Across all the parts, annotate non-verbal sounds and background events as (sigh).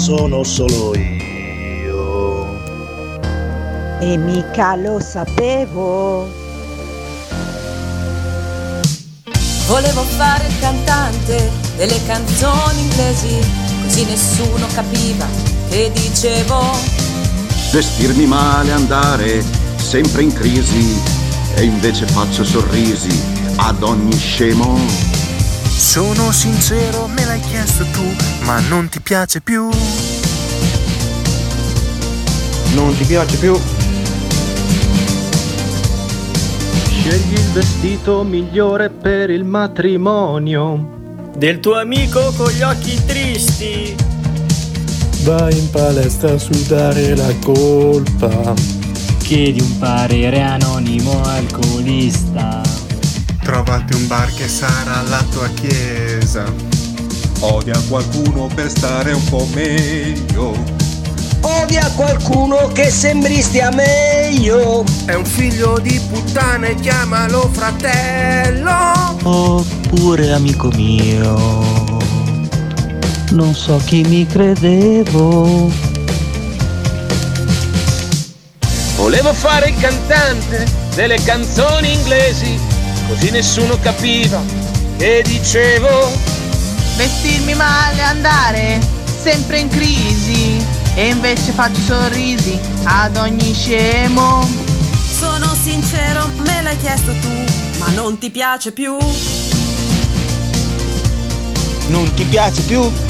Sono solo io. E mica lo sapevo. Volevo fare il cantante delle canzoni inglesi, così nessuno capiva che dicevo. Vestirmi male, andare sempre in crisi e invece faccio sorrisi ad ogni scemo. Sono sincero, me l'hai chiesto tu, ma non ti piace più. Non ti piace più? Scegli il vestito migliore per il matrimonio. Del tuo amico con gli occhi tristi. Vai in palestra a sudare la colpa. Chiedi un parere anonimo alcolista. Trovati un bar che sarà la tua chiesa. Odia qualcuno per stare un po' meglio. Odia qualcuno che sembri stia meglio. È un figlio di puttana e chiamalo fratello. Oppure amico mio. Non so chi mi credevo. Volevo fare il cantante delle canzoni inglesi, così nessuno capiva che dicevo. Vestirmi male, andare sempre in crisi. E invece faccio sorrisi ad ogni scemo. Sono sincero, me l'hai chiesto tu, ma non ti piace più. Non ti piace più?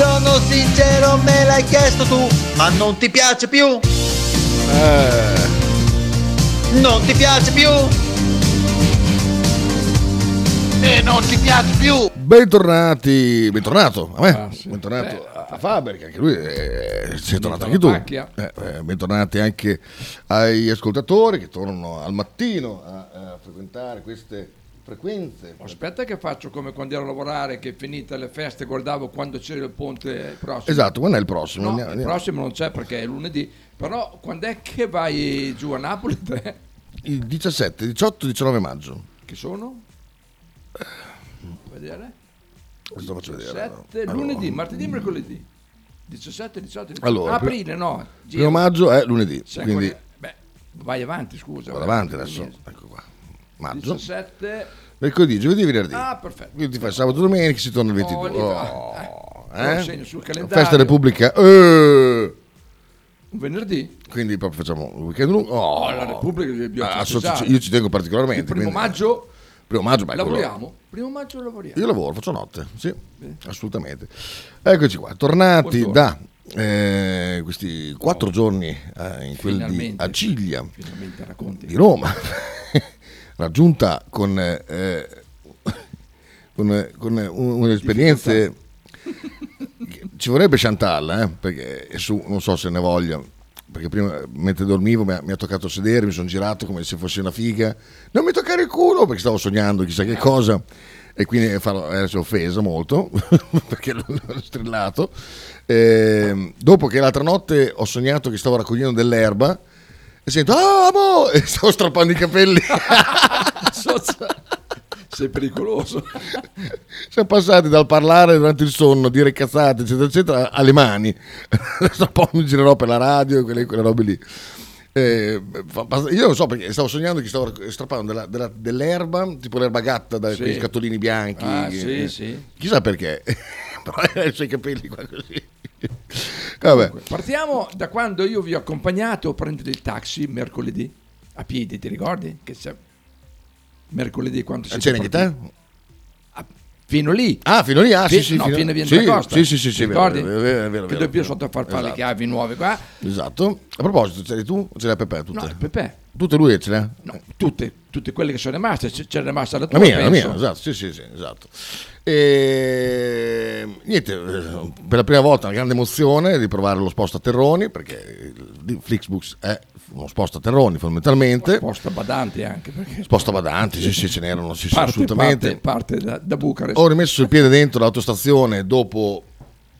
Sono sincero, me l'hai chiesto tu. Ma non ti piace più? Eh, Non ti piace più? E non ti piace più! Bentornati, bentornato a me, Ah, sì. bentornato Eh, a Faber, che anche lui eh, sei tornato Bentornato anche tu. Eh, eh, bentornati anche agli ascoltatori che tornano al mattino a, a frequentare queste frequenze. Aspetta che faccio come quando ero a lavorare, che finite le feste guardavo quando c'era il ponte prossimo. Esatto, quando è il prossimo? No, Andiamo- il andiamo. prossimo non c'è perché è lunedì. Però quando è che vai giù a Napoli (laughs) te? Il 17, 18, 19 maggio. Che sono? Vedere? Questo faccio vedere. 7, Allora. lunedì, martedì, mercoledì. 17, 18, 19. Allora, aprile, no. Primo maggio è lunedì, quindi Beh, vai avanti, scusa. vado avanti, adesso. Ecco qua. Maggio. 17. Mercoledì, giovedì, venerdì. Ah, perfetto. Quindi ti fai sabato e domenica, si torna il 22. lì va. Oh, Eh, eh? lo segno sul calendario. Festa Repubblica. eh. Un venerdì? Quindi proprio facciamo un weekend lungo. Oh, Oh, la Repubblica Ah, associ- io ci tengo particolarmente. Il primo quindi- maggio Primo maggio, beh, quello- lavoriamo? Primo maggio lavoriamo. Io lavoro, faccio notte, sì, assolutamente. Eccoci qua, tornati Buongiorno. da eh, questi quattro giorni eh, in quel di. Aciglia Finalmente racconti. di Roma, (laughs) raggiunta con, eh, con, con un- un'esperienza. Ci vorrebbe Chantal, eh, perché su, non so se ne voglia, perché prima mentre dormivo mi ha, mi ha toccato sedere, mi sono girato come se fosse una figa, non mi toccare il culo perché stavo sognando chissà che cosa e quindi farò- eh, si è offesa molto (laughs) perché l'ho, l'ho strillato. Eh, dopo che l'altra notte ho sognato che stavo raccogliendo dell'erba e sento ah boh! (laughs) e stavo strappando i capelli. (laughs) Sei pericoloso. (laughs) Siamo passati dal parlare durante il sonno, dire cazzate, eccetera, eccetera, alle mani. Tra un po' mi girerò per la radio, quelle, quelle robe lì. Eh, io non so perché stavo sognando che stavo strappando della- della- dell'erba, tipo l'erba gatta da Sì. quei scatolini bianchi. Ah, sì, Eh, sì. Chissà perché, però hai i suoi capelli qua così. Vabbè, Partiamo da quando io vi ho accompagnato a prendere il taxi mercoledì a piedi, ti ricordi? Che c'è mercoledì quando si c'eri anche te? Fino lì. Ah, fino lì, ah, sì, Fi- sì, no, fino- fino a Via sì, Costa. sì, sì, sì, sì, ricordi? vero, vero, vero, che vero, vero. sotto a far fare le Esatto. chiavi nuove qua. Esatto. A proposito, c'eri tu o c'era Pepe? Tutte? No, Pepe. Tutte lui ce l'ha? No, tutte, tutte quelle che sono rimaste, c'è rimasta la tua. La mia, la penso. mia, esatto, sì, sì, sì, esatto. E, niente, per la prima volta una grande emozione di provare lo sposta terroni, perché il Flixbus è uno sposta terroni fondamentalmente. Sposta badanti anche. Perché Sposta badanti, sì, sì, ce n'erano, sì, parte, assolutamente. parte, parte da, da Bucarest. Ho rimesso il piede dentro l'autostazione dopo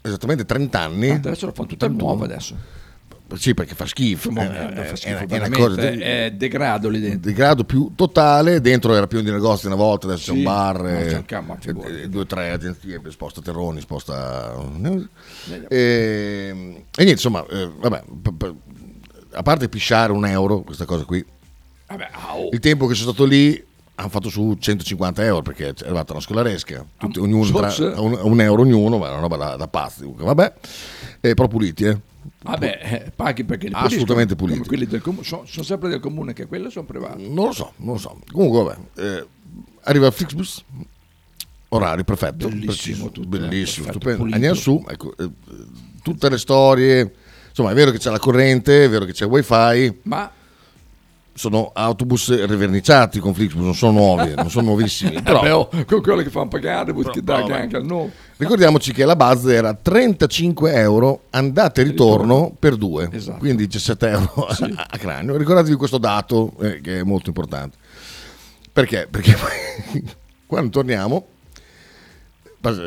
esattamente 30 anni. Adesso lo fanno tutta nuova adesso. Sì, perché fa schifo. Eh, fa eh, schifo, è una veramente, cosa- è degrado lì dentro. degrado più totale, dentro era pieno di negozi una volta, adesso c'è Sì, un bar, no, eh, c'è un campo, figurati. eh, due o tre agenzie, sposta terroni, sposta... E, e niente, insomma, eh, vabbè, p- p- a parte pisciare un euro, questa cosa qui, Vabbè, au. il tempo che sono stato lì hanno fatto su 150 euro perché è arrivata una scolaresca, tutti, ognuno tra, un, un euro ognuno, ma è una roba da, da pazzi, vabbè, e però puliti, eh. Vabbè, eh, paghi perché li Assolutamente puliscono, puliti. quelli del comune, sono, sono sempre del comune, che quelli sono privati. Non lo so, non lo so. Comunque, vabbè, eh, arriva il Flixbus, orario perfetto, Bellissimo preciso, tutto, bellissimo, perfetto, stupendo. pulito. Andiamo su, ecco, eh, tutte le storie, insomma, è vero che c'è la corrente, è vero che c'è il wifi, Ma sono autobus riverniciati con Flixbus, non sono nuovi, non sono nuovissimi, (laughs) però Vabbè, oh, con quello che fanno pagare, vuoi che dai anche al nuovo. ricordiamoci che la base era 35 euro andata e ritorno per due, Esatto. quindi 17 euro a, a cranio. Ricordatevi questo dato eh, che è molto importante. Perché? Perché (laughs) quando torniamo,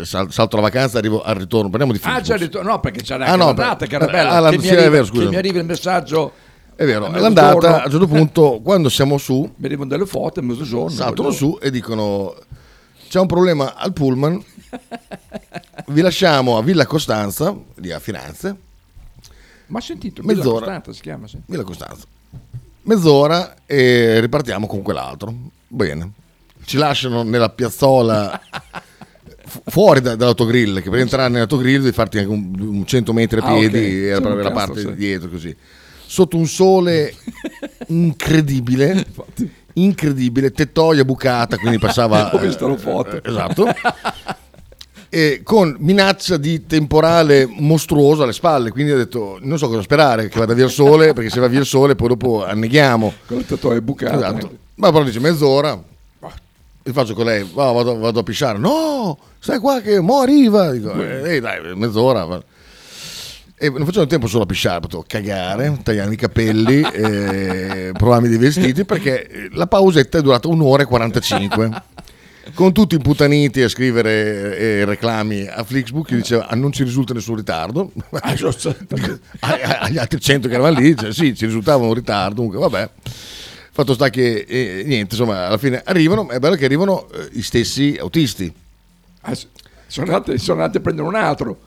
sal- salto la vacanza, arrivo al ritorno, parliamo di Ah, Flixbus. già ritorno, no, perché c'era Ah, no, la data che era bella. ah, la- che, mi sì, arriva, vero, che mi arriva il messaggio. È vero, a l'andata mezzogiorno. a un certo punto, quando siamo su, arrivano delle foto a mezzogiorno. saltano su e dicono c'è un problema al pullman (laughs) vi lasciamo a Villa Costanza lì a Firenze Ma ha sentito, Mezz'ora. Villa Costanza si chiama, sì. Villa Costanza mezz'ora e ripartiamo con quell'altro bene ci lasciano nella piazzola (laughs) fu- fuori da- dall'autogrill che per entrare nell'autogrill devi farti anche un, un 100 metri a Ah, piedi ok. era Sì, proprio un la cazzo, parte sì. dietro così sotto un sole incredibile incredibile tettoia bucata quindi passava (laughs) Ho visto le foto. eh, esatto e con minaccia di temporale mostruoso alle spalle quindi ho detto non so cosa sperare che vada via il sole perché se va via il sole poi dopo anneghiamo Con la tettoia bucata. esatto. ma però dice mezz'ora e faccio con lei va, vado, vado a pisciare no stai qua che mo arriva dico eh, dai mezz'ora va." E non facevo tempo solo a pisciare, potevo cagare, tagliarmi i capelli, (laughs) eh, provarmi dei vestiti perché la pausetta è durata un'ora e 45. con tutti imputaniti a scrivere eh, reclami a Flixbook che diceva "Ah, non ci risulta nessun ritardo (laughs) (laughs) agli altri 100 che erano lì cioè, sì ci risultava un ritardo comunque vabbè fatto sta che eh, niente insomma alla fine arrivano è bello che arrivano eh, i stessi autisti Ah, sono, andati, sono andati a prendere un altro.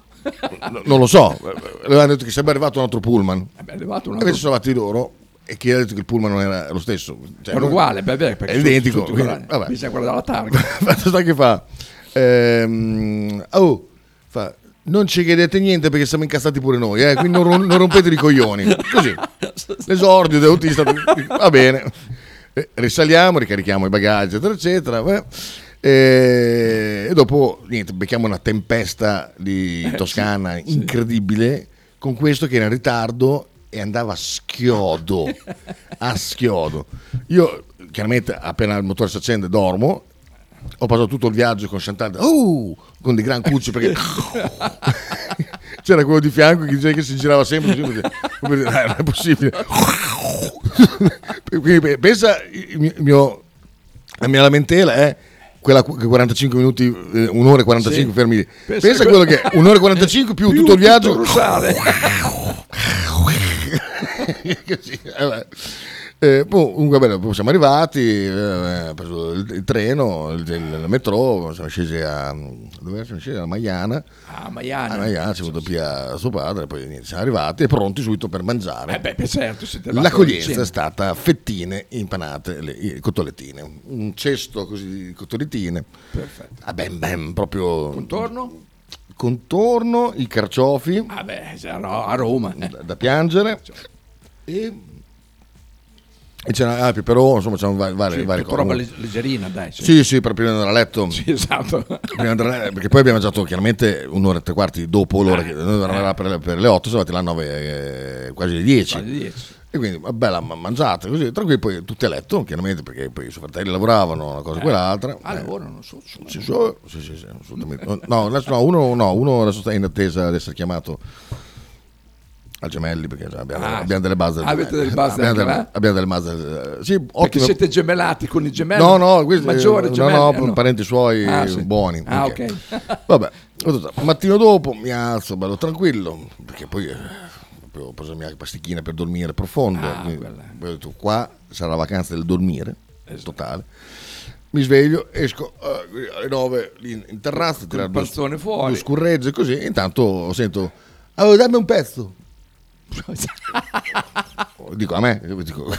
No, non lo so avevano detto che sarebbe arrivato un altro pullman Beh, è arrivato un invece altro. sono arrivati loro e chi ha detto che il pullman non era lo stesso Cioè, Era uguale, beh, beh, è identico tutti quindi, vabbè. Bisogna guardare la targa. (laughs) sta che fa ehm, oh fa non ci chiedete niente perché siamo incastrati pure noi eh, quindi non rompete i coglioni così (laughs) l'esordio dell'autista va bene Eh, risaliamo ricarichiamo i bagagli eccetera eccetera beh. Eh, e dopo niente becchiamo una tempesta di Eh, Toscana incredibile. Con questo che era in ritardo e andava a schiodo a schiodo. Io chiaramente appena il motore si accende dormo. Ho passato tutto il viaggio con Chantal oh, con dei gran cucci perché (laughs) c'era quello di fianco che diceva che si girava sempre così, come dire, "Dai, non è possibile. (laughs) Quindi pe- pensa il mio- la mia lamentela è quella qu- che 45 minuti eh, un'ora e 45 Sì. fermi lì. Pensa pensa, a quello que- che è un'ora e 45 più, Più tutto il viaggio tutto. Così, vabbè. Eh, poi, comunque bene, poi siamo arrivati, eh, preso il, il treno, il, il metro, siamo scesi a dove siamo scesi? A Maiana. Ah, Maiana. A Maiana, siamo venuti a suo padre, poi niente, siamo arrivati e pronti subito per mangiare. Eh beh, certo, L'accoglienza è stata fettine impanate, le, cottolettine, un cesto così di cottolettine. Perfetto. Ah, ben, ben, proprio Contorno? contorno, i carciofi Ah beh, sei a Ro- a Roma. eh. da, da piangere e, e c'era ah, il peperone, insomma c'erano vari, vari, Sì, varie cose. roba leg- leggerina, dai. Sì, Sì, sì, per prima di andare a letto. Sì, esatto. Andare perché poi abbiamo mangiato chiaramente un'ora e tre quarti dopo l'ora che noi eravamo là per, le- per le 8, siamo arrivati là alle 9, eh, quasi le 10. Quasi 10. E quindi bella ma- mangiata così, tranquilli, poi tutti a letto, chiaramente perché poi i suoi fratelli lavoravano, una cosa e quell'altra. Ah, Eh, lavorano, so, so- sì, so- sì, sì, assolutamente. No, no, uno, no, uno adesso sta in attesa di essere chiamato a gemelli perché già abbiamo, Ah, abbiamo delle base. avete gemelli. delle basi abbiamo, anche delle, là? abbiamo delle basi. del- Sì, Perché siete gemellati con i gemelli? No, no, questi, Maggiore no, gemelli? no, parenti suoi Ah, sì. buoni. Ah, ok. ok. (laughs) Vabbè, il mattino dopo mi alzo bello tranquillo, perché poi eh, ho preso la mia pasticchina per dormire profondo. Ah, poi ho detto qua sarà la vacanza del dormire, Esatto. totale. Mi sveglio, esco eh, alle 9 lì in, in terrazza, tirare due, fuori. due scurregge così, intanto sento, oh, dammi un pezzo. (laughs) Dico a me, dico, (laughs)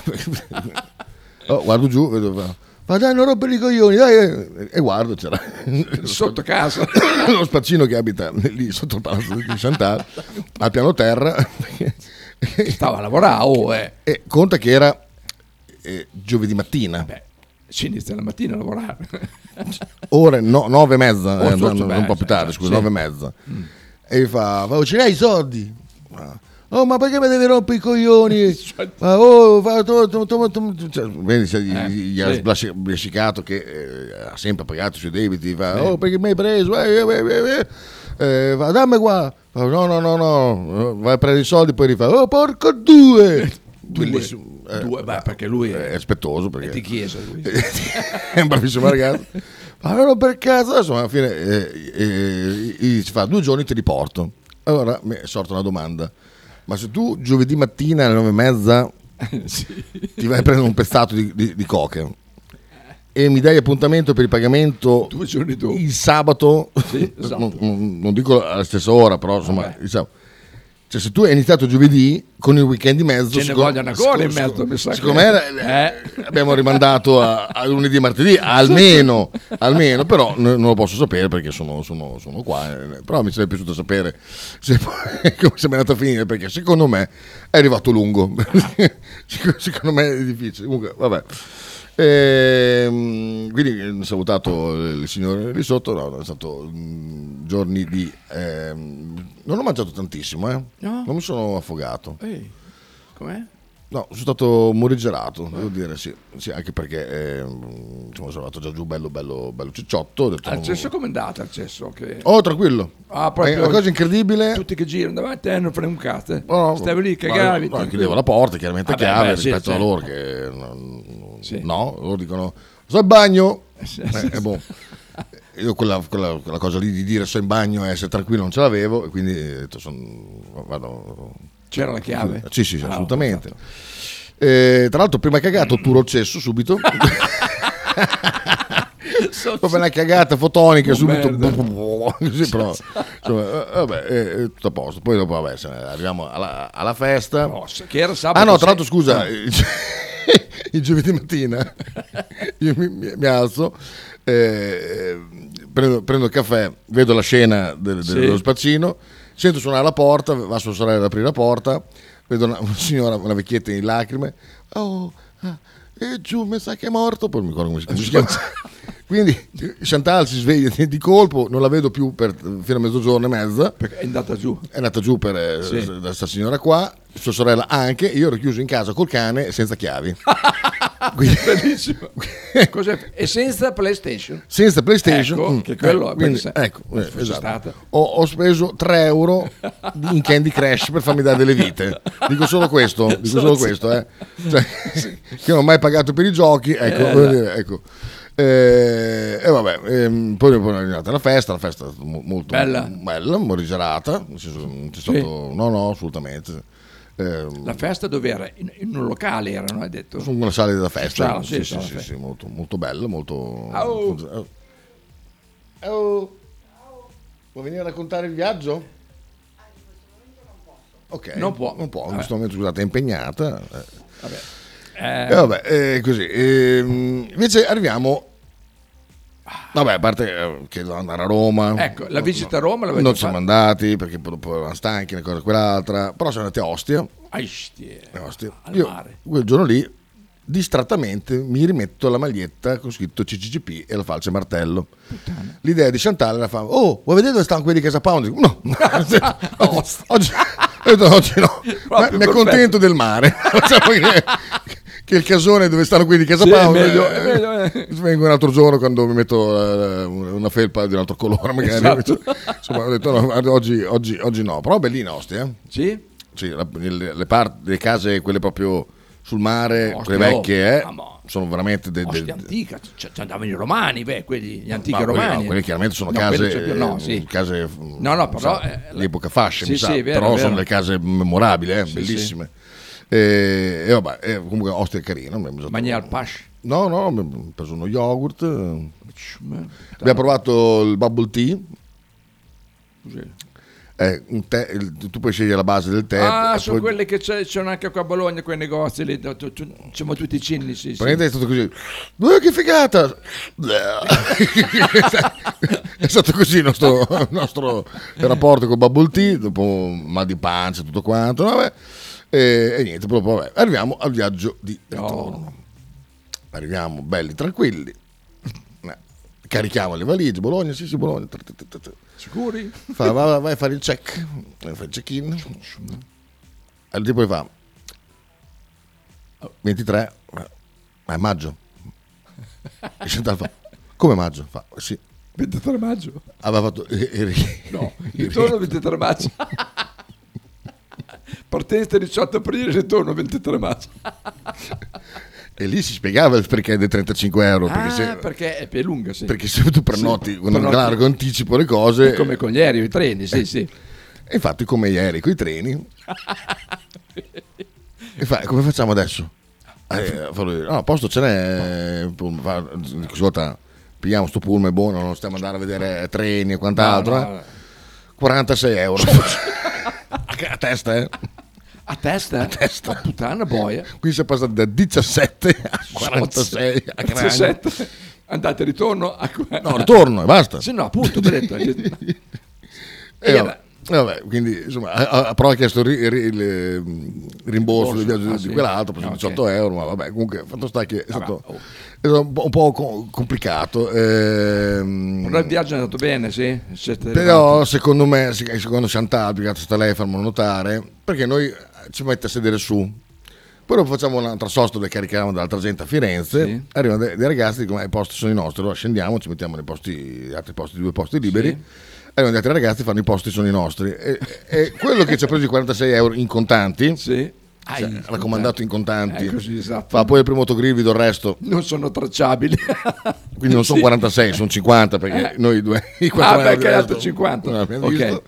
oh, guardo giù, vedo, ma dai non rompere i coglioni, dai, eh. e guardo, c'era (laughs) Sotto casa. lo spaccino che abita lì sotto il palazzo di Chantal, al piano terra. Stava a lavorare, oh, eh. E conta che era eh, giovedì mattina, Si inizia la mattina a lavorare. ore no, nove e mezza, Oh, eh, no, beh, un po' più sì, tardi, sì, scusa, sì. nove e mezza. E mi fa, "Ma ce l'hai i soldi? Ah. Oh, ma perché mi devi rompere i coglioni? (laughs) Ma oh, cioè, vedi, gli, Eh, ha sì. sblasci- sblescicato che eh, ha sempre pagato i suoi debiti. Fa, oh, perché mi hai preso? Eh, eh, fa, dammi qua. No, no, no, no. Vai a prendere i soldi, poi rifà, oh, porco (laughs) due. Bellissimo. Eh, Due, beh, perché lui è è, rispettoso è perché di chiesa. Lui. (laughs) è un bravissimo ragazzo. Ma non per caso, adesso alla fine eh, eh, si fa due giorni ti riporto. Allora mi è sorta una domanda. Ma se tu giovedì mattina alle nove e mezza (laughs) ti vai a prendere un pezzato di, di, di coche e mi dai appuntamento per il pagamento Due giorni dopo. il sabato, Sì, esatto. non, non- dico alla stessa ora, però insomma, il sabato. Cioè, se tu hai iniziato giovedì con il weekend di mezzo, Ce ne vogliono ancora in secondo- mezzo, secondo me eh, abbiamo rimandato a, a lunedì e martedì, almeno, almeno, però non lo posso sapere perché sono, sono- sono qua. eh, Però mi sarebbe piaciuto sapere se, (laughs) come siamo andati a finire perché secondo me è arrivato lungo. (laughs) secondo me è difficile. Comunque, vabbè. Ehm, quindi ho salutato il signore lì sotto, no, è stato mm, giorni di... ehm, non ho mangiato tantissimo, eh. No? non mi sono affogato. Ehi, com'è? No, sono stato morigerato, devo dire, sì, Sì, anche perché ehm, insomma, sono andato già giù bello, bello, bello cicciotto. Ho detto, Al cesso com'è andata al cesso? Che... Oh, tranquillo. Ah, È una cosa incredibile. Tutti che girano davanti a te non frega un cazzo. eh. No, Stavi lì, cagavi. no, chiudevo la porta, chiaramente a Vabbè, chiave, beh, sì, rispetto a certo. loro che non- no, loro dicono sto al bagno. Sì, Eh, sì, è boh. io quella, quella- quella cosa lì di dire sto in bagno e essere tranquillo non ce l'avevo e quindi ho detto son- vado C'era la chiave? sì sì, sì, Ah, assolutamente. Eh, tra l'altro prima cagato turo il cesso subito. (laughs) Proprio una cagata fotonica Oh, subito. così però insomma, eh, vabbè eh, eh, tutto a posto. Poi dopo vabbè arriviamo alla, alla festa. Che era sabato ah no tra sei- l'altro scusa Ah. il, (laughs) il giovedì mattina (laughs) io mi, mi- mi alzo eh, prendo, prendo il caffè vedo la scena del- Sì. dello spazzino sento suonare la porta va sua sorella ad aprire la porta vedo una, una signora una vecchietta in lacrime. Oh ah, e giù mi sa che è morto. Poi mi ricordo come si chiama (laughs) quindi Chantal si sveglia di colpo non la vedo più per, fino a mezzogiorno e mezza Perché è andata giù. è andata giù per eh, Sì. da questa signora qua sua sorella anche io ero chiuso in casa col cane senza chiavi (laughs) Bellissimo. (laughs) Cos'è? E senza PlayStation. senza PlayStation Ecco, mm, che quello eh, quindi, ecco, eh, esatto. ho, ho speso 3 euro in Candy Crush per farmi dare delle vite dico solo questo dico solo questo eh. Cioè, (laughs) che non ho mai pagato per i giochi ecco, Eh, ecco. Eh, e vabbè ehm, poi, poi è arrivata la festa la festa è stata mo- molto Bella. bella morigerata non c'è Sì. stato no no assolutamente Ehm, La festa dove era? In, in un locale erano, hai detto? su una sala da festa sì, sì, sì, sì, molto, molto bello molto Au. Oh. Vuoi venire a raccontare il viaggio? Ok, Non può. Non può, in Vabbè. questo momento scusate, è impegnata. Eh. E vabbè, eh, così. Ehm, invece arriviamo. Vabbè, a parte eh, che devo andare a Roma. Ecco, la visita a Roma Non fatta? siamo andati perché poi dopo eravamo stanchi, una cosa e quell'altra. Però siamo andati a Ostia. A Ostia. Al Io mare. quel giorno lì, distrattamente, mi rimetto la maglietta con scritto CCCP e la falce martello. L'idea di Chantal era fa, oh, vuoi vedere dove stanno quelli di Casa Pound? Dico, no, (laughs) (laughs) oggi, oggi, oggi no, ma mi accontento del mare. (laughs) Che, il casone dove stanno quelli di Casa Sì, è Pound meglio- eh, meglio, eh. vengo un altro giorno quando mi metto eh, una felpa di un altro colore magari Esatto. insomma ho detto no, oggi, oggi, oggi no però bellina Ostia eh? Sì? Sì, la- le, le part- le case, quelle proprio sul mare, Ostia, quelle vecchie, eh, oh, sono veramente de- de- Ostia antica, ci andavano i romani, beh, quelli, gli antichi quelli, romani. no, quelli chiaramente sono No, case, quelli più- no, eh, sì. case No, no, però, sa, eh, l'epoca fascia, sì, mi sa, sì, vero, però vero. sono le case memorabili, eh, bellissime. E, e vabbè, e comunque Ostia è carino. abbiamo usato- Mangi al pash. No, no, abbiamo preso uno yogurt. eh. Abbiamo provato il bubble tea. Eh, il- tu puoi scegliere la base del tè. Ah, sono poi- quelle che c'è, c'è anche qua a Bologna, quei negozi lì, tu- tu- siamo tutti cinni, sì, sì. Praticamente è stato così. "Eh, che figata! (laughs) è stato così il nostro, il nostro rapporto con Bubble Tea, dopo un mal di pancia e tutto quanto. Vabbè. E, e niente, proprio, vabbè. arriviamo al viaggio di ritorno. Arriviamo belli, tranquilli. Eh, Carichiamo le valigie, Bologna, sì, sì, Bologna. Tra- tra- tra. Sicuri? Fa, va, va- vai a fare il check, vai a fare il check-in. E il tipo gli fa 23, ma è maggio. (laughs) E Chantal fa, come maggio? Fa, sì. 23 maggio? Aveva fatto... eh, eh, No, (laughs) ritorno 23 maggio. (laughs) Partenza 18 aprile, ritorno 23 maggio. E lì si spiegava il perché dei 35 euro. Perché, Ah, se, perché è più lunga, sì. perché se tu prenoti Sì, con un largo anticipo le cose... Come con gli aerei, i treni, sì, Eh, sì. E infatti come ieri con i treni... e fa, come facciamo adesso? Eh, fa lui, no, a posto ce n'è. Ascolta, pigliamo sto pullman, è buono, non stiamo andare a vedere treni e quant'altro. No, no, eh. 46 euro. (laughs) a testa, eh? A testa? A testa. puttana boia. Qui si è passato da 17 a (laughs) 46 a Cragno. 17. Andate e ritorno. A... No, ritorno e basta. Sì, no, appunto, ho detto. (laughs) E Era- vabbè, vabbè, quindi insomma, ha- ha- però ha chiesto il ri- ri- il, eh, rimborso del viaggio ah, di sì. quell'altro per Ah, 18 euro, ma vabbè, comunque fatto sta che è Vabbè, stato, oh. Stato un po', un po' co- complicato. ehm, Però il viaggio è andato bene, sì. Siete però arrivati. secondo me, se- secondo Chantal, perché sta lei a farmelo notare, perché noi ci mette a sedere su. Poi dopo facciamo un'altra sosta dove carichiamo dell'altra gente a Firenze. Sì. Arrivano dei, dei ragazzi dicono: "Eh, I posti sono i nostri. Allora scendiamo, ci mettiamo nei posti, altri posti, due posti liberi. Sì. Arrivano altri ragazzi fanno i posti sono i nostri. E, e quello che ci ha preso i 46 euro in contanti Sì. Cioè, raccomandato in contanti. Eh, così, esatto. Fa poi il primo autogrill, vi do il resto. Non sono tracciabili. Quindi non sono (laughs) Sì. 46, sono 50 perché Eh. noi due Ah, dato resto 50. non abbiamo Ok. visto.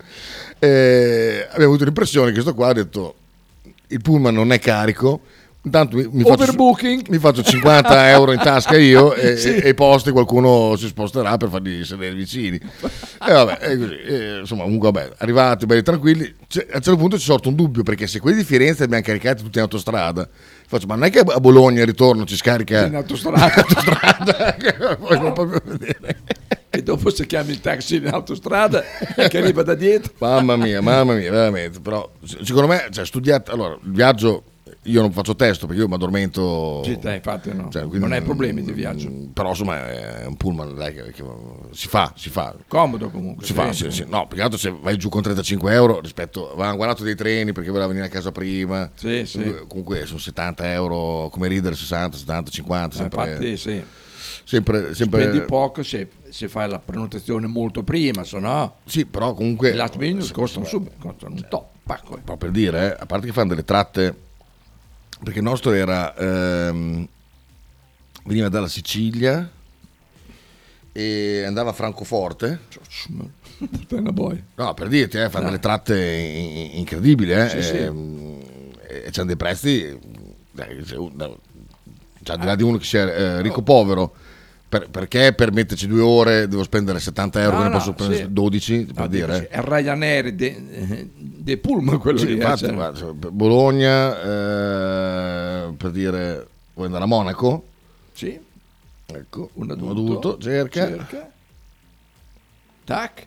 Eh, abbiamo avuto l'impressione che questo qua ha detto il pullman non è carico. Intanto mi, mi faccio, mi faccio 50 euro in tasca io (laughs) e, Sì. e- e i posti qualcuno si sposterà per fargli sedere vicini. E vabbè, è così. E, insomma, comunque vabbè, arrivati belli tranquilli. Cioè, a un certo punto ci sorto un dubbio perché se quelli di Firenze li abbiamo caricati tutti in autostrada, faccio, ma non è che a Bologna ritorno ci scarica In autostrada. Poi non proprio vedere. e dopo se chiami il taxi in autostrada che arriva da dietro. Mamma mia, mamma mia, veramente. Però secondo me, cioè, studiate. Allora, il viaggio io non faccio testo perché io mi addormento. Sì, dai, infatti no. Cioè, non hai problemi di viaggio. Però insomma è un pullman dai, che, che si fa, si fa. Comodo comunque. Si fa, sì, sì. No, più che altro se vai giù con 35 euro rispetto. Avevamo guardato dei treni perché voleva venire a casa prima. Sì, sì. Comunque, sono 70 euro come ridere, 60, 70, 50. Sempre, Infatti sì. sempre, sempre Spendi poco se, se fai la prenotazione molto prima, se no... Sì, però comunque... I last minute costano subito, costano un top. pacco. Però per dire, eh, a parte che fanno delle tratte, perché il nostro era, ehm, veniva dalla Sicilia e andava a Francoforte. Puttana boy. No, per dirti, eh, fanno No. delle tratte in- incredibili, eh, Sì, sì. ehm, e c'hanno dei prezzi, dai, se un- cioè, al di là di uno che sia eh, ricco povero, per- perché per metterci due ore devo spendere 70 euro, No, ne no, posso prendere sì. 12, per No, dire. È Ryanair de, eh, de Pullman quello Sì, lì. eh, infatti, cioè. guarda, cioè, Bologna, eh, per dire, vuoi andare a Monaco? Sì. Ecco, Un un adulto, adulto, cerca. cerca. Tac.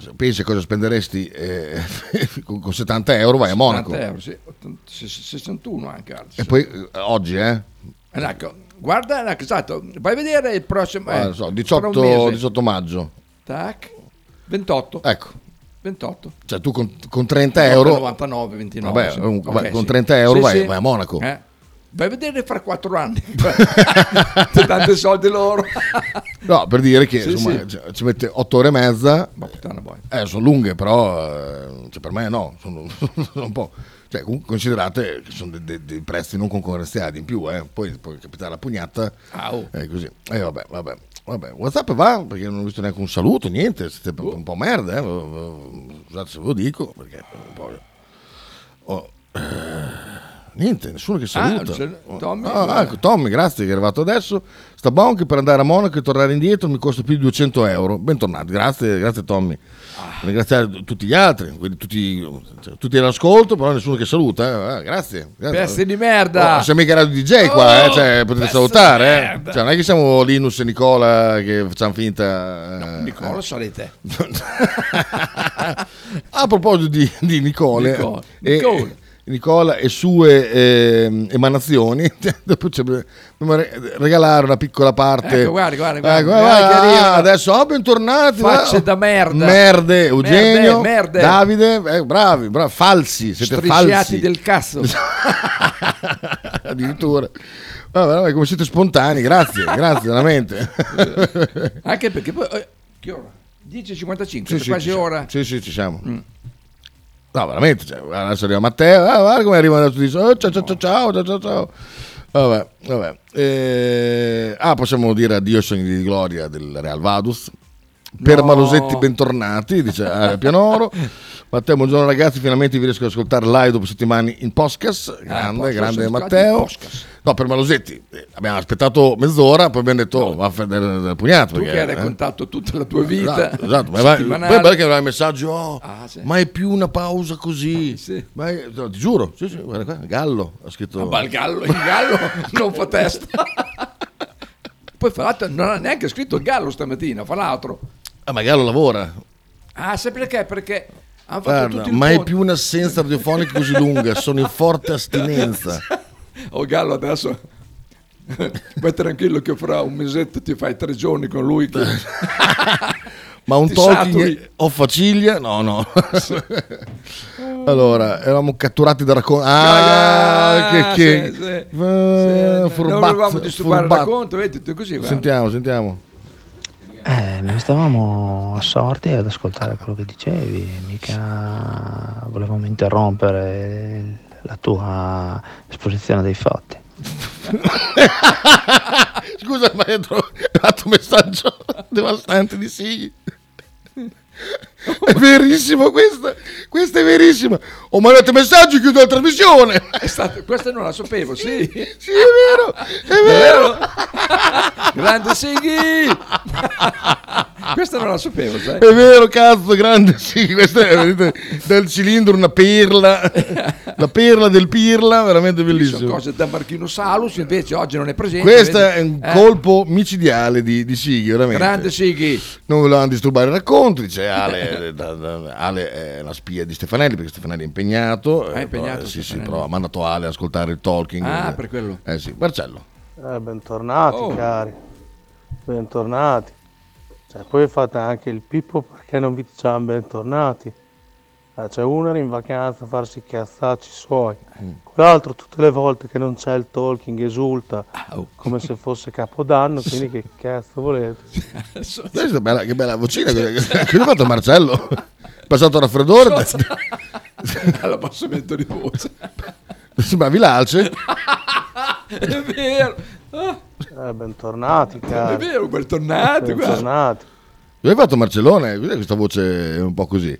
Se pensi a cosa spenderesti eh, (laughs) con, con 70 euro, vai a Monaco. 70 euro, sì. 80, 61 anche. altri. E poi eh, oggi, eh? Eh, Ecco, guarda, esatto, vai a vedere il prossimo... Ah, eh, so, fra un 18, mese. 18 maggio. Tac. 28. Ecco. 28. Cioè tu con, con 30 euro... 99, 29. Vabbè, sì. comunque, Ok, vai, con sì. 30 euro Sì, vai, sì. vai a Monaco. Eh. Vai a vedere fra 4 anni. (laughs) Tanti soldi loro. (laughs) No, per dire che insomma, sì. ci- mette 8 ore e mezza. Ma puttana boia. Eh, sono lunghe, però eh, cioè, per me no, sono, (laughs) sono un po'. Cioè, comunque considerate che sono dei, dei- dei prezzi non concorrenziali in più, eh. poi può capitare la pugnata. Oh. Eh, così. Eh, vabbè, vabbè. Vabbè, WhatsApp va perché non ho visto neanche un saluto, niente, siete un po' merda, eh. Scusate se ve lo dico, perché un po'. oh, eh, niente, nessuno che saluta. c'è Tommy, Ah, ecco, Tommy, grazie che è arrivato adesso. Sta buono che per andare a Monaco e tornare indietro mi costa più di 200 euro. Bentornati, grazie, grazie Tommy. Ah. Ringraziare tutti gli altri, quindi tutti, cioè, tutti all'ascolto, però nessuno che saluta. eh. Eh, grazie. grazie. Pezzi di merda. Oh, siamo mica radio DJ qua, eh, Oh, cioè, potete salutare. eh. Cioè, non è che siamo Linus e Nicola che facciamo finta. eh. Nicola sarete. (laughs) A proposito di, di Nicole, Nicole. e- Nicole. Nicola e sue ehm, emanazioni, (laughs) regalare una piccola parte. Ecco, guarda, guarda, guarda. Ecco, Guarda arriva. adesso oh, bentornati. Facce da merda. Merde, Eugenio, Merde, merde. Davide, eh, bravi, bravi, falsi, siete Strisciati falsi. del cazzo. (laughs) Addirittura. Vabbè, vabbè, come siete spontanei, grazie, grazie veramente. Anche perché poi... eh, che ora? 10.55, Sì, sì, quasi ora. Sì, sì, ci siamo. No, veramente. Cioè, adesso arriva Matteo. Ah, guarda come arriva adesso. Dice, oh, ciao, ciao, ciao, ciao, ciao, ciao, ciao. Vabbè, vabbè. Eh, ah, possiamo dire addio ai sogni di gloria del Real Vaduz. Per No. Malosetti bentornati, dice Area (laughs) Pianoro. Matteo, buongiorno ragazzi, finalmente vi riesco ad ascoltare live dopo settimane in podcast. Grande, podcast, grande Matteo. No, per Malosetti eh, abbiamo aspettato mezz'ora, poi abbiamo detto, oh, va a fare pugnato. Tu perché, che hai eh. raccontato tutta la tua vita. Esatto, esatto. Ma poi perché aveva il messaggio, oh, Ah, sì. mai più una pausa così. Sì. Mai- no, ti giuro, sì, sì, guarda qua, Gallo ha scritto. Ma il gallo, il gallo (laughs) non fa testa. Poi fra l'altro non ha neanche scritto il gallo stamattina, fra l'altro. Ah, ma Gallo lavora. Ah, sai perché? Perché hanno fatto Guarda, mai più un'assenza radiofonica così lunga, sono in forte astinenza. (laughs) Oh Gallo adesso (laughs) vai tranquillo che fra un mesetto ti fai tre giorni con lui che... (laughs) Ma un talking saturi. o faciglia? No, no. allora, eravamo catturati da racconto. Ah, Ah, che, che... sì, sì. Eh, non furbat- volevamo disturbare il racconto, vedi, tutto così. guarda. Sentiamo, sentiamo. Eh, noi stavamo assorti ad ascoltare quello che dicevi, mica volevamo interrompere la tua esposizione dei fatti. (laughs) Scusa, ma hai trovato un messaggio (laughs) devastante di Sighi. È verissimo questa, questa è verissima. Ho mandato messaggi, chiudo la trasmissione. È stato, questa non la sapevo, sì. Sì, è vero, è vero. Grande Sighi! Questa non la sapevo, sai? È vero, cazzo, grande, (laughs) sì, questa è vedete, del cilindro una perla, (laughs) la perla del pirla, veramente Sono bellissimo. cose da Marchino Salus, invece oggi non è presente. Questo è un Eh, colpo micidiale di, di Sighi, veramente. Grande Sighi. Non volevamo disturbare i racconti, dice Ale, da- da- Ale è la spia di Stefanelli perché Stefanelli è impegnato. È eh, impegnato però- sì, sì, Stefanelli. però ha mandato Ale a ascoltare il talking. Ah, eh, per quello. Eh sì, Marcello. Eh, bentornati Oh. cari, bentornati. Cioè, poi fate anche il pippo perché non vi diciamo bentornati. Eh, C'è uno era in vacanza a farsi i cazzacci suoi, Mm. quell'altro tutte le volte che non c'è il talking esulta Ah, come se fosse capodanno, quindi che (laughs) cazzo volete? Questa è bella, che bella vocina. Che che ha fatto Marcello? È passato il raffreddore? All'abbassamento (laughs) di voce. Sembravi l'alce? (laughs) è vero. Ah, Eh, bentornati (laughs) è cari, vero, bentornati. guarda. bentornati. Dove hai fatto Marcellone? Vedi questa voce è un po' così.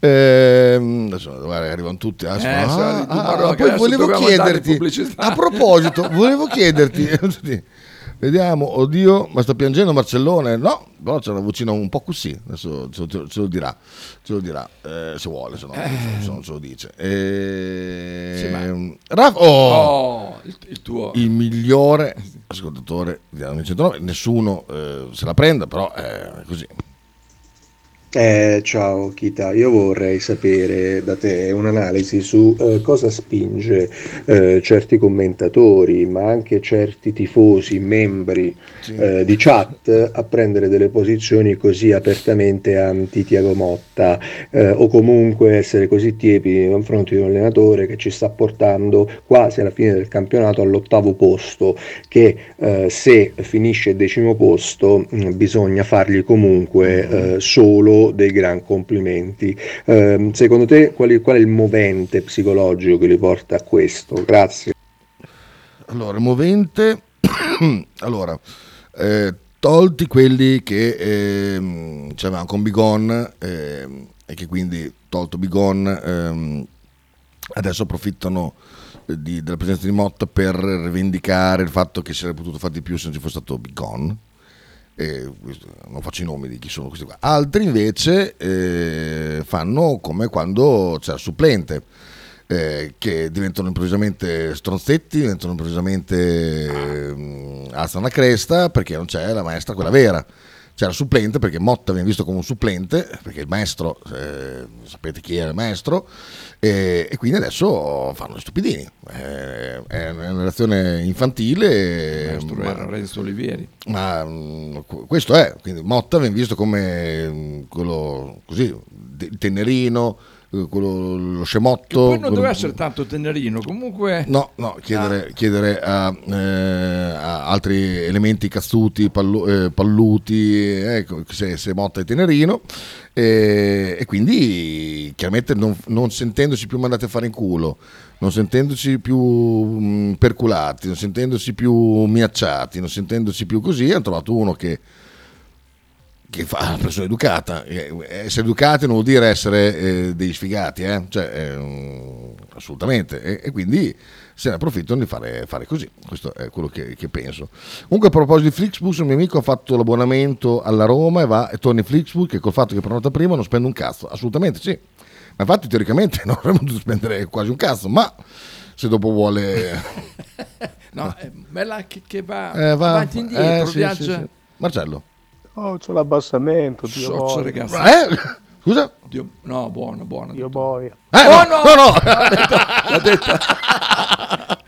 Ehm, adesso guarda, arrivano tutti. adesso- Eh, ah, ah, che poi volevo chiederti, a proposito, volevo (laughs) chiederti, (laughs) vediamo, oddio, ma sta piangendo Marcellone? No, però c'è una vocina un po' così, adesso ce, ce- ce lo dirà, ce lo dirà, eh, se vuole, se no, se non ce lo dice. Eh, Sì, ma- oh, Oh, il, il tuo. il migliore ascoltatore di Anno 109, nessuno eh, se la prenda, però è così. Eh, ciao Kita, io vorrei sapere da te un'analisi su eh, cosa spinge eh, certi commentatori, ma anche certi tifosi, membri eh, di chat a prendere delle posizioni così apertamente anti Tiago Motta eh, o comunque essere così tiepi nei confronti di un allenatore che ci sta portando quasi alla fine del campionato all'ottavo posto, che eh, se finisce decimo posto mh, bisogna fargli comunque eh, dei gran complimenti. Ehm, secondo te qual è, qual è il movente psicologico che li porta a questo? Grazie. Allora, il movente, (coughs) allora, eh, tolti quelli che ehm, c'avevamo con Bigon ehm, e che quindi tolto Bigon ehm, adesso approfittano eh, di- della presenza di Motta per rivendicare il fatto che si sarebbe potuto fare di più se non ci fosse stato Bigon. E questo- non faccio i nomi di chi sono questi qua. Altri invece eh, fanno come quando c'era il supplente, eh, che diventano improvvisamente stronzetti, diventano improvvisamente ehm, alzano la cresta perché non c'è la maestra quella vera. C'era il supplente perché Motta viene visto come un supplente, perché il maestro, eh, sapete chi era il maestro, e, e quindi adesso fanno gli stupidini. Eh, è una relazione infantile. Maestro ma- era Renzo Olivieri. ma qu- questo è, quindi Motta viene visto come mm, quello così, il tenerino, eh, quello, lo scemotto. Poi non quello- deve essere tanto tenerino, comunque... No, no, chiedere, chiedere a, eh, a altri elementi cazzuti, pallu- eh, palluti, ecco, se, se Motta è tenerino, e, e quindi chiaramente non, non sentendosi più mandati a fare in culo, non sentendosi più mh, perculati, non sentendosi più minacciati, non sentendosi più così, hanno trovato uno che che fa una persona educata. Eh, Essere educati non vuol dire essere eh, dei sfigati, eh? Cioè, eh, assolutamente. E, e quindi se ne approfittano di fare, fare così. Questo è quello che, che penso. Comunque, a proposito di Flixbus, un mio amico ha fatto l'abbonamento alla Roma e va e torna in Flixbus, che col fatto che prenota prima non spende un cazzo. Assolutamente sì. Ma infatti, teoricamente, (laughs) non avremmo dovuto spendere quasi un cazzo, ma se dopo vuole. (laughs) No, è bella che, che va, Eh, va- avanti e indietro, eh, sì, viaggia. sì, sì. Marcello. Oh, c'ho l'abbassamento, Dio Socio, boia. ragazzi. Eh? Scusa? Dio- no, buono, buono. Dio boia. Eh, Oh, no, no! no. (laughs) L'ha detta. (laughs)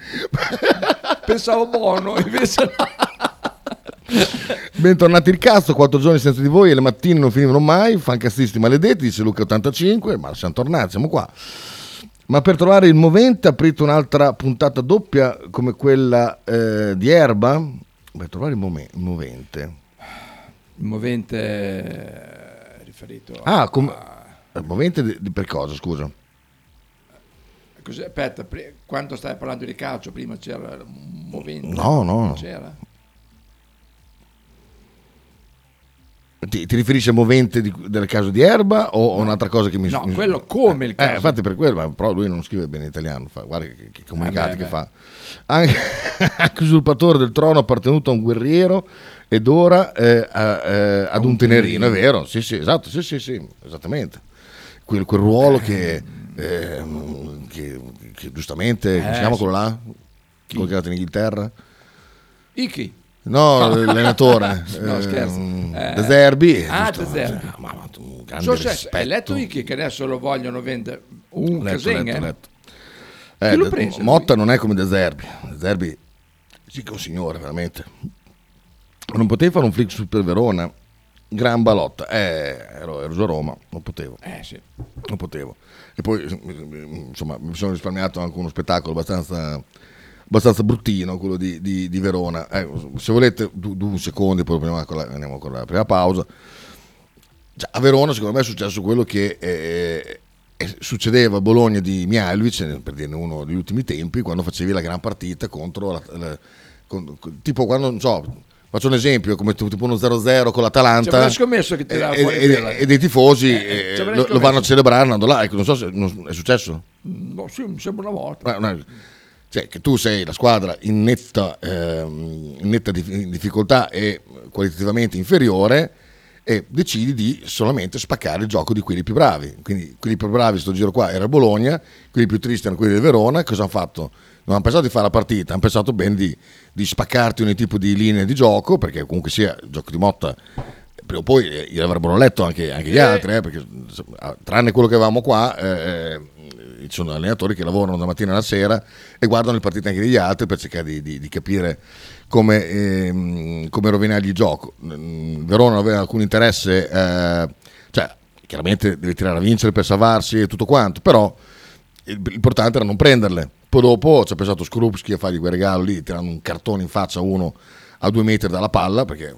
Pensavo buono, invece no. (laughs) Bentornati il cazzo, quattro giorni senza di voi e le mattine non finivano mai, fancazzisti maledetti, dice Luca85, ma siamo tornati, siamo qua. Ma per trovare il movente aprite un'altra puntata doppia come quella eh, di Erba? Per trovare il, momen- il movente. Il movente è riferito Ah, come... Il movente di, di- per cosa, scusa? cos'è? aspetta, pri- quando stai parlando di calcio, prima c'era un movente. No, no. C'era. Ti, ti riferisci al movente di- del caso di Erba o a un'altra cosa che mi No, mi- quello come il caso. Eh, infatti per quello, però lui non scrive bene italiano, fa- guarda che, che comunicati Eh beh, che beh. fa. Anche, (laughs) anche usurpatore del trono appartenuto a un guerriero ed ora eh, a- eh, ad un tenerino, è vero? Sì, sì, esatto, sì, sì, sì, esattamente. Quel, quel ruolo che, ehm, che, che giustamente, come Eh, si chiama sì. quello là? Quello che è andato in Inghilterra? Iki. No, l'allenatore. (laughs) no, eh, scherzo. Eh, De Zerbi. Ah, De Zerbi. sì, ma- ma un grande So se- rispetto. hai letto Iki che adesso lo vogliono vendere un Letto, eh? letto. Eh, De- preso? Motta non è come De Zerbi. De Zerbi sì che è un signore, veramente. Non potevi fare un flick su per Verona. Gran balotta. Eh, ero, ero già a Roma, non potevo. Eh sì. Non potevo. E poi, insomma, mi sono risparmiato anche uno spettacolo abbastanza, abbastanza bruttino, quello di, di- di Verona. Eh, se volete, due un secondo, poi andiamo con la, andiamo con la prima pausa. Cioè, a Verona, secondo me, è successo quello che eh, eh, succedeva a Bologna di Mialovic, eh, per dirne uno degli ultimi tempi, quando facevi la gran partita contro la, la- con- tipo quando, non so, faccio un esempio, come tipo uno 0-0 con l'Atalanta scommesso che tirava e, fuori e- e dei tifosi Eh, eh, lo, lo vanno a celebrare andando là, ecco, non so se non- è successo. Mm, no, sì, mi sembra una volta. Ma- ma- cioè, che tu sei la squadra in netta, ehm, in netta dif- difficoltà e qualitativamente inferiore e decidi di solamente spaccare il gioco di quelli più bravi. Quindi quelli più bravi sto giro qua era Bologna, quelli più tristi erano quelli del Verona. Cosa hanno fatto? Non hanno pensato di fare la partita, hanno pensato bene di, di spaccarti ogni tipo di linee di gioco, perché comunque sia il gioco di Motta prima o poi eh, l'avrebbero letto anche, anche gli Eh. altri, eh, perché insomma, tranne quello che avevamo qua, eh, ci sono allenatori che lavorano da mattina alla sera e guardano le partite anche degli altri per cercare di, di- di capire come, ehm, come rovinargli il gioco. Mm, Verona aveva alcun interesse, eh, cioè chiaramente deve tirare a vincere per salvarsi e tutto quanto, però l'importante era non prenderle. Poi dopo ci ha pensato Skrupski a fargli quel regalo lì, tirando un cartone in faccia a uno a due metri dalla palla, perché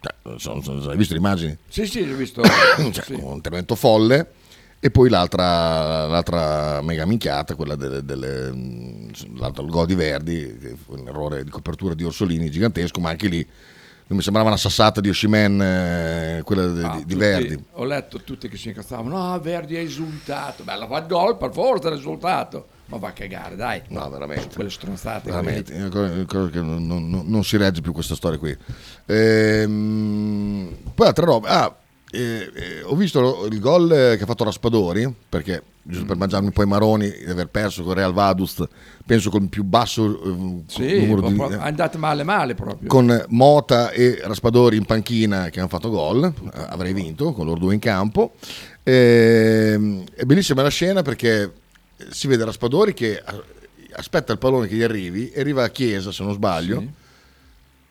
cioè, non so- non so- hai visto le immagini? Sì, sì, ho visto. (coughs) Cioè, sì. un intervento folle e poi l'altra, l'altra mega minchiata quella delle, delle, l'altro gol di Verdi un errore di copertura di Orsolini gigantesco ma anche lì mi sembrava una sassata di Oshimen eh, quella de- Ah, di, tutti- Verdi Ho letto tutti che si incazzavano. No, Verdi ha esultato. Bella, fa il gol, per forza ha risultato. Ma va a cagare, dai. No, veramente. Quelle stronzate. veramente non, non- non- si regge più questa storia qui Ehm, poi altre robe ah, eh, eh, ho visto il gol eh, che ha fatto Raspadori perché giusto per mangiarmi poi i maroni di aver perso con Real Vaduz penso con il più basso eh, Sì, numero di, proprio- è andato male male proprio. con Mota e Raspadori in panchina che hanno fatto gol, eh, avrei vinto con loro due in campo. Ehm, è bellissima la scena perché si vede Raspadori che eh, aspetta il pallone che gli arrivi e arriva a Chiesa se non sbaglio.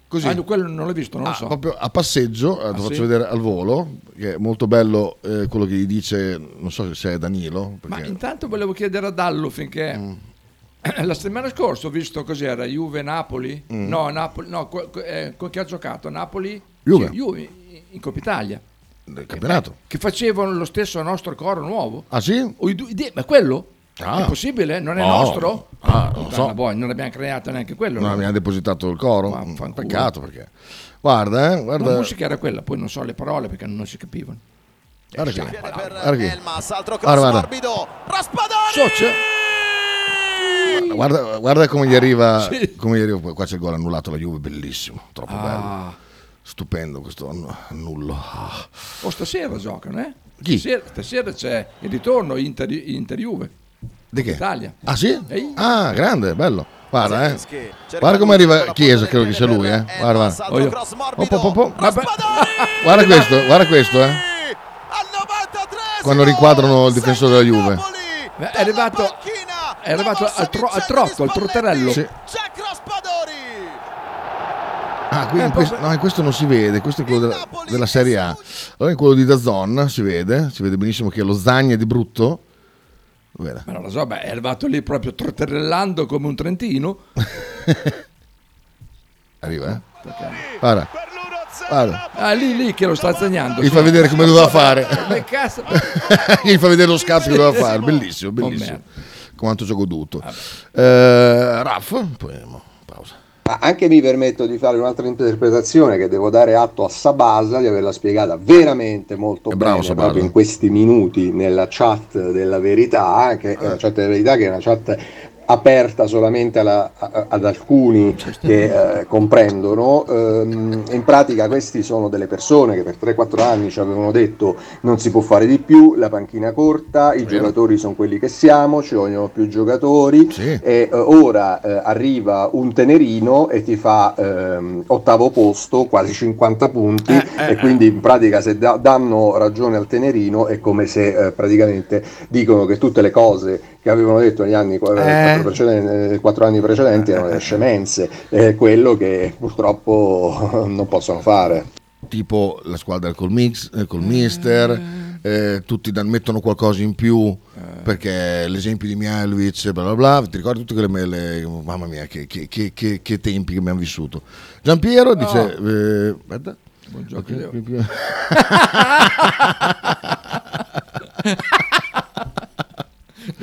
Così. Ah, quello non l'ho visto, non lo Ah, so. proprio a passeggio, eh, Ah, lo faccio sì? vedere al volo, che è molto bello eh, quello che gli dice, non so se è Danilo, Ma perché- intanto volevo chiedere a Dallo finché Mm. (clears throat) la settimana scorsa ho visto cos'era Juve-Napoli. Mm. No, Napoli, no, co- eh, con chi ha giocato? Napoli? Juve. Sì, Juve in Coppa Italia. del campionato. Che facevano lo stesso nostro coro nuovo. Ah sì? O i due- ma quello? Ah. È possibile? Non è No. nostro? Ah, non Puttana, so. boy, non abbiamo creato neanche quello. Non no? abbiamo depositato il coro, Ma un fanculo. peccato perché... Guarda, eh, La guarda... musica era quella, poi non so le parole perché non si capivano. Guarda. Eh, Guarda. Elmas, altro cross guarda. morbido. Raspadori! Socia. Guarda, guarda come gli arriva, Sì. come gli arriva. Qua c'è il gol annullato alla Juve, bellissimo, troppo Ah. bello. Stupendo questo annu- annullo. Ah. O stasera giocano, eh? Chi? Stasera, stasera c'è il ritorno Inter, Inter Juve. Di che? Italia. Ah sì? Ehi. Ah, grande, bello. Guarda, eh. Guarda come arriva Chiesa, credo che sia lui, eh. Guarda, guarda. Oh, Oh, po, po! Guarda questo, guarda questo, eh. Quando riquadrano il difensore della Juve. È arrivato, è arrivato al, tro- al trotto, al trotterello. Sì. Ah, quindi Eh, questo, no, questo non si vede, questo è quello della, della Serie A. Allora in quello di Dazon si vede, si vede benissimo che lo Zagna di brutto. Vede. Ma non lo so, beh, è arrivato lì proprio trotterellando come un trentino. (laughs) Arriva, eh. Guarda. Guarda. Ah, lì, lì che lo sta segnando. Gli sì. fa vedere come doveva (laughs) fare. (laughs) Gli fa vedere lo scatto che doveva fare, bellissimo, Oh, bellissimo. merda. quanto ci ho goduto. Eh, Raff, poi pausa. Ma anche mi permetto di fare un'altra interpretazione che devo dare atto a Sabasa di averla spiegata veramente molto È bravo bene Sabasa. proprio in questi minuti nella chat della verità, che è una chat della verità che è una chat aperta solamente alla- a- ad alcuni che eh, comprendono. Ehm, in pratica questi sono delle persone che per 3-4 anni ci avevano detto non si può fare di più, la panchina corta, i giocatori sono quelli che siamo, ci vogliono più giocatori e eh, ora eh, arriva un tenerino e ti fa ehm, ottavo posto, quasi 50 punti e quindi in pratica se da- danno ragione al tenerino è come se eh, praticamente dicono che tutte le cose che avevano detto negli anni Eh. quattro precedenti- quattro anni precedenti erano delle (laughs) scemenze, è quello che purtroppo (laughs) non possono fare. tipo la squadra col mix, eh, col mister, eh, tutti dan- mettono qualcosa in più perché l'esempio di Mihailovic, bla bla bla, ti ricordi tutte quelle me- le- mamma mia che, che- che- che- che tempi che abbiamo vissuto. Giampiero dice, eh, aspetta. Buongiorno, Ok, Leo. più- (laughs)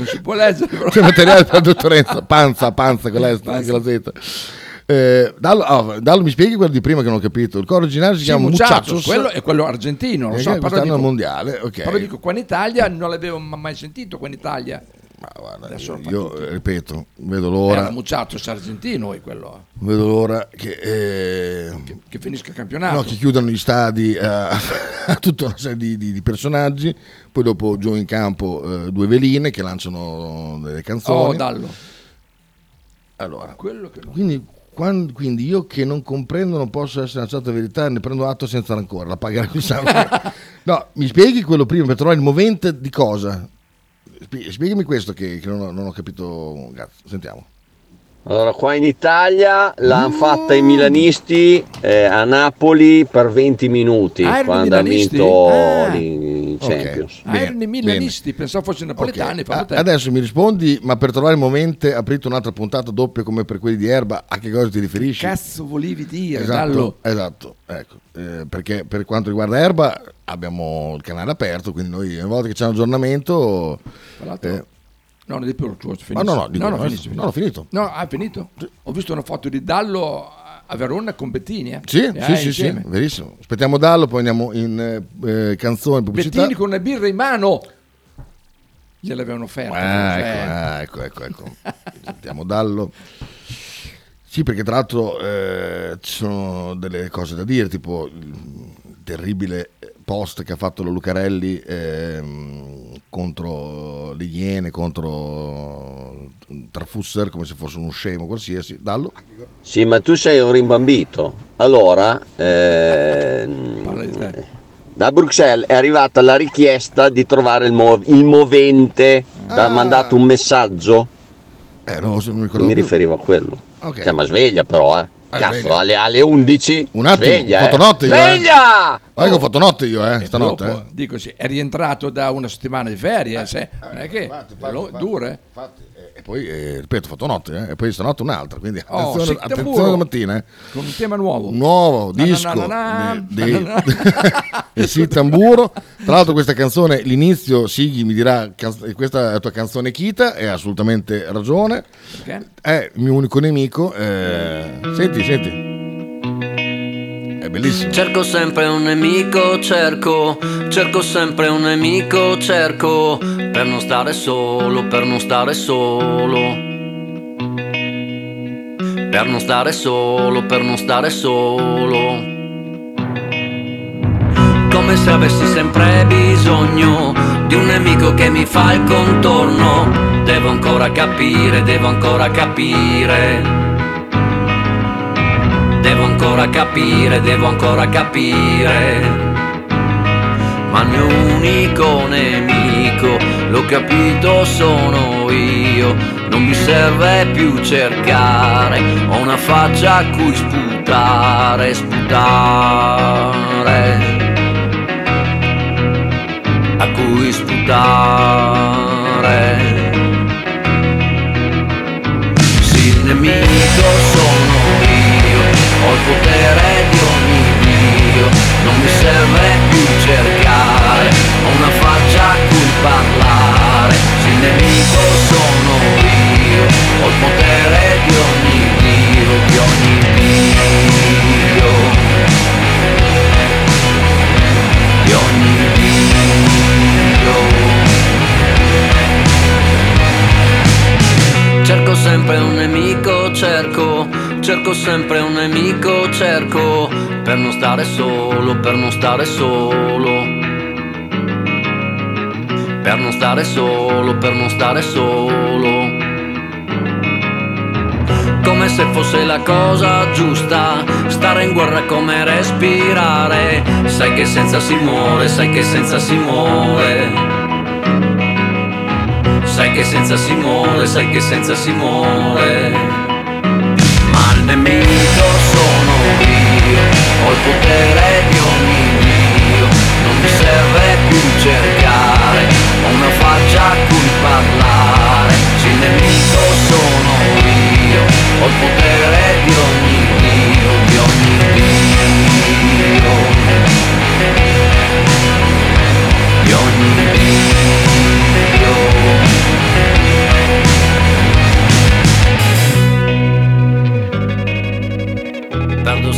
Non si può leggere, però. C'è materiale per la dottorenza, panza, panza, quella, è Panza. quella Z. Eh, Dallo, ah, Dallo, mi spieghi quello di prima che non ho capito. Il coro originale si Sì, chiama Muchachos, Muchachos. quello è quello argentino, lo Eh, so, che però dico, al mondiale, ok. però dico qua in Italia non l'avevo ma- mai sentito qua in Italia. Adesso lo fa Io tutti. eh, ripeto, vedo Era l'ora, Muchachos argentino è quello vedo l'ora che, eh, che finisca il campionato. no, che chiudano gli stadi a, (laughs) a tutta una serie di, di- di personaggi, poi dopo giù in campo eh, due veline che lanciano delle canzoni. Oh, dallo. Allora, Quello che non- quindi, quan- quindi io che non comprendo non posso essere una certa verità, ne prendo atto senza rancore, la pagherà il sangue. (laughs) no, mi spieghi quello prima per trovare il movente di cosa? Spie- Spiegami questo che, che non, ho, non ho capito. Sentiamo. Allora, qua in Italia l'hanno fatta i milanisti eh, a Napoli per 20 minuti Ah, quando ha milanisti? vinto Ah. i Ok. Champions. Ah, erano i milanisti, pensavo fossero napoletani. Ok, proprio a- adesso mi rispondi, ma per trovare il movente aprite un'altra puntata doppia come per quelli di Erba, a che cosa ti riferisci? Cazzo volevi dire, Esatto, dallo. esatto, ecco. Eh, perché per quanto riguarda Erba abbiamo il canale aperto, quindi noi ogni volta che c'è un aggiornamento... Eh, No, non di più, finisci. Ah, no, no, dico, no, no, no, finisci, no, ho finito. No, ha finito? Ho visto una foto di Dallo a Verona con Bettini. Eh? Sì, Eh, sì, sì, sì, verissimo. Aspettiamo Dallo, poi andiamo in eh, eh, canzone, pubblicità. Bettini con una birra in mano. Gliel'avevano offerta. Ah, cioè. ecco, ah, ecco, ecco, ecco. Sentiamo Dallo. Sì, perché tra l'altro eh, ci sono delle cose da dire, tipo il terribile post che ha fatto la Lucarelli ehm, contro le Iene, contro Trafusser, come se fosse uno scemo qualsiasi. Dallo? Sì, ma tu sei un rimbambito. Allora, ehm, da Bruxelles è arrivata la richiesta di trovare il, mo- il movente, ti ha Ah. mandato un messaggio. Eh, no, se non mi mi più. riferivo a quello. Ok. Cioè, ma sveglia però, eh. Cazzo, alle, alle 11. Un attimo, sveglia, ho fatto eh. notte io. eh. Sveglia! Guarda che ho fatto notte io, eh, stanotte. dopo, eh. dico sì, è rientrato da una settimana di ferie, se- non è che lo- dura. eh. E poi, eh, ripeto, ho fatto notte, eh, e poi stanotte un'altra, quindi Oh, attenzione, sì, attenzione domattina. Eh. Con un tema nuovo. Nuovo disco di sì, (laughs) tamburo. Tra l'altro questa canzone, l'inizio, Sighi mi dirà, "Canz- questa è la tua canzone Kita, e ha assolutamente ragione. Perché? È il mio unico nemico. eh, Senti, senti. È bellissimo. Cerco sempre un nemico, cerco, cerco sempre un nemico, cerco, per non stare solo, per non stare solo. Per non stare solo, per non stare solo. Come se avessi sempre bisogno di un nemico che mi fa il contorno. Devo ancora capire, devo ancora capire. Devo ancora capire, devo ancora capire. Ma il mio unico nemico, l'ho capito, sono io. Non mi serve più cercare, ho una faccia a cui sputare, sputare. A cui sputare. Sì, il nemico potere di ogni Dio Non mi serve più cercare Ho una faccia a cui parlare Se il nemico sono io Ho il potere di ogni Dio Di ogni Dio Di ogni Dio Cerco sempre un nemico, cerco sempre un nemico cerco per non stare solo, per non stare solo. Per non stare solo, per non stare solo. Come se fosse la cosa giusta, stare in guerra come respirare. Sai che senza si muore, sai che senza si muore. Sai che senza si muore, sai che senza si muore. Nemico sono io, ho il potere di ogni dio, non mi serve più cercare, ho una faccia a cui parlare, se il nemico sono io, ho il potere di ogni dio, di ogni dio,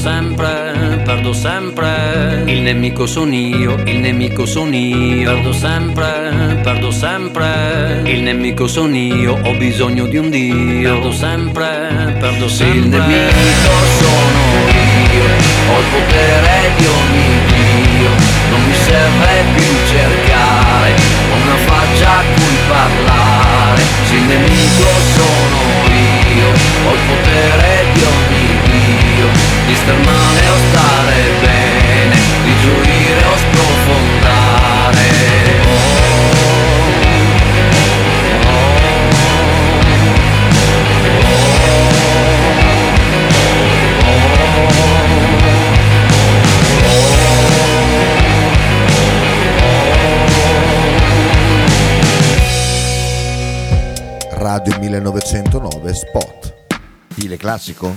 sempre, perdo sempre. Il nemico sono io, il nemico sono io. Perdo sempre, perdo sempre. Il nemico sono io, ho bisogno di un Dio. Perdo sempre, perdo sempre. Il nemico sono io, ho il potere di ogni Dio. Non mi serve più cercare, una faccia a cui parlare. Se il nemico sono io, ho il potere di ogni Dio di star male o stare bene, di gioire o sprofondare. Radio 1909 Spot. Stile classico?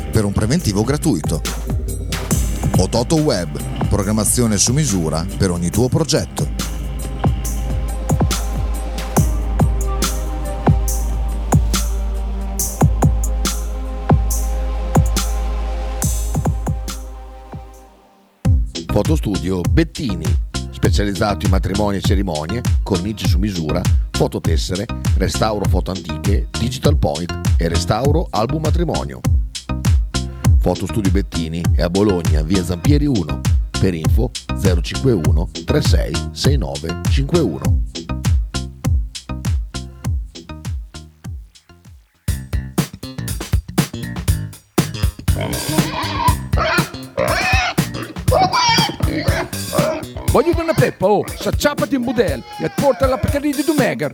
per un preventivo gratuito. Ototo Web, programmazione su misura per ogni tuo progetto. Fotostudio Bettini, specializzato in matrimoni e cerimonie, cornici su misura, fototessere, restauro foto antiche, digital point e restauro album matrimonio. Fotostudio Bettini è a Bologna, via Zampieri 1. Per info 051 36 69 51. Voglio una peppa, oh, s'acciappati in budel e porta la Pcaridi di Dumegar.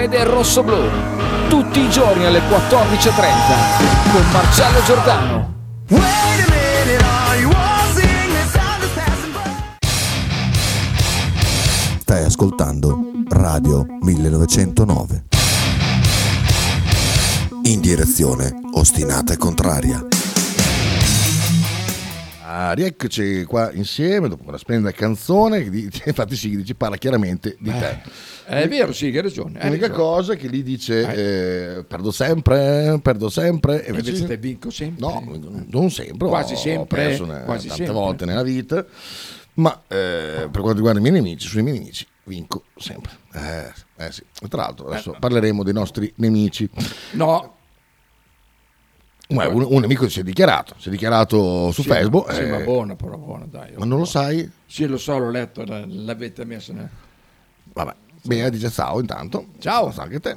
Fede Rosso Blu, tutti i giorni alle 14.30 con Marcello Giordano. Stai ascoltando Radio 1909. In direzione ostinata e contraria. Ah, rieccoci qua insieme dopo una splendida canzone. (laughs) Infatti, Sighi ci parla chiaramente di te. È vero, sì, hai ragione. L'unica ragione. cosa che lì dice eh, perdo sempre, perdo sempre. E invece invece te vinco sempre. No, non sempre. Quasi ho sempre, perso una- quasi tante sempre. volte nella vita. Ma eh, per quanto riguarda i miei nemici, sui miei nemici vinco sempre. Eh, eh sì. Tra l'altro, adesso parleremo dei nostri nemici. No. Ma un, un nemico si è dichiarato, si è dichiarato su Sì, Facebook. Sì, eh, ma buono, però buono, dai. ma non lo sai? Sì, lo so, l'ho letto, l'avete messo nel... Vabbè, bene, dice ciao intanto. Ciao. Sa anche te.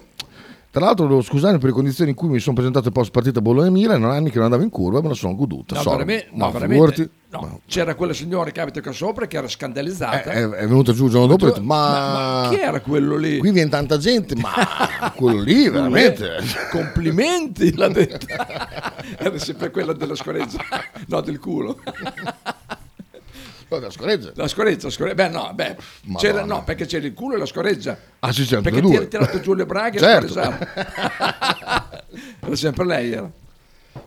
Tra l'altro devo scusarmi per le condizioni in cui mi sono presentato post partita Bologna-Milan, non anni che non andavo in curva, me la sono goduta. No, sorry. veramente, ma no, veramente, no. C'era quella signora che abita qua sopra che era scandalizzata. È, è venuta giù il giorno dopo e detto, ma, Ma- ma chi era quello lì? Qui viene tanta gente, ma (laughs) quello lì veramente... Complimenti, l'ha (laughs) detto. Era sempre quella della scoreggia, no, del culo. (laughs) Della scoreggia. La scoreggia, scoreggia. Beh, no, beh, c'era, no, perché c'era il culo e la scoreggia. Ah, sì, sempre Perché le ti due. ha tirato giù le braghe Certo. e. (laughs) Era sempre lei, era.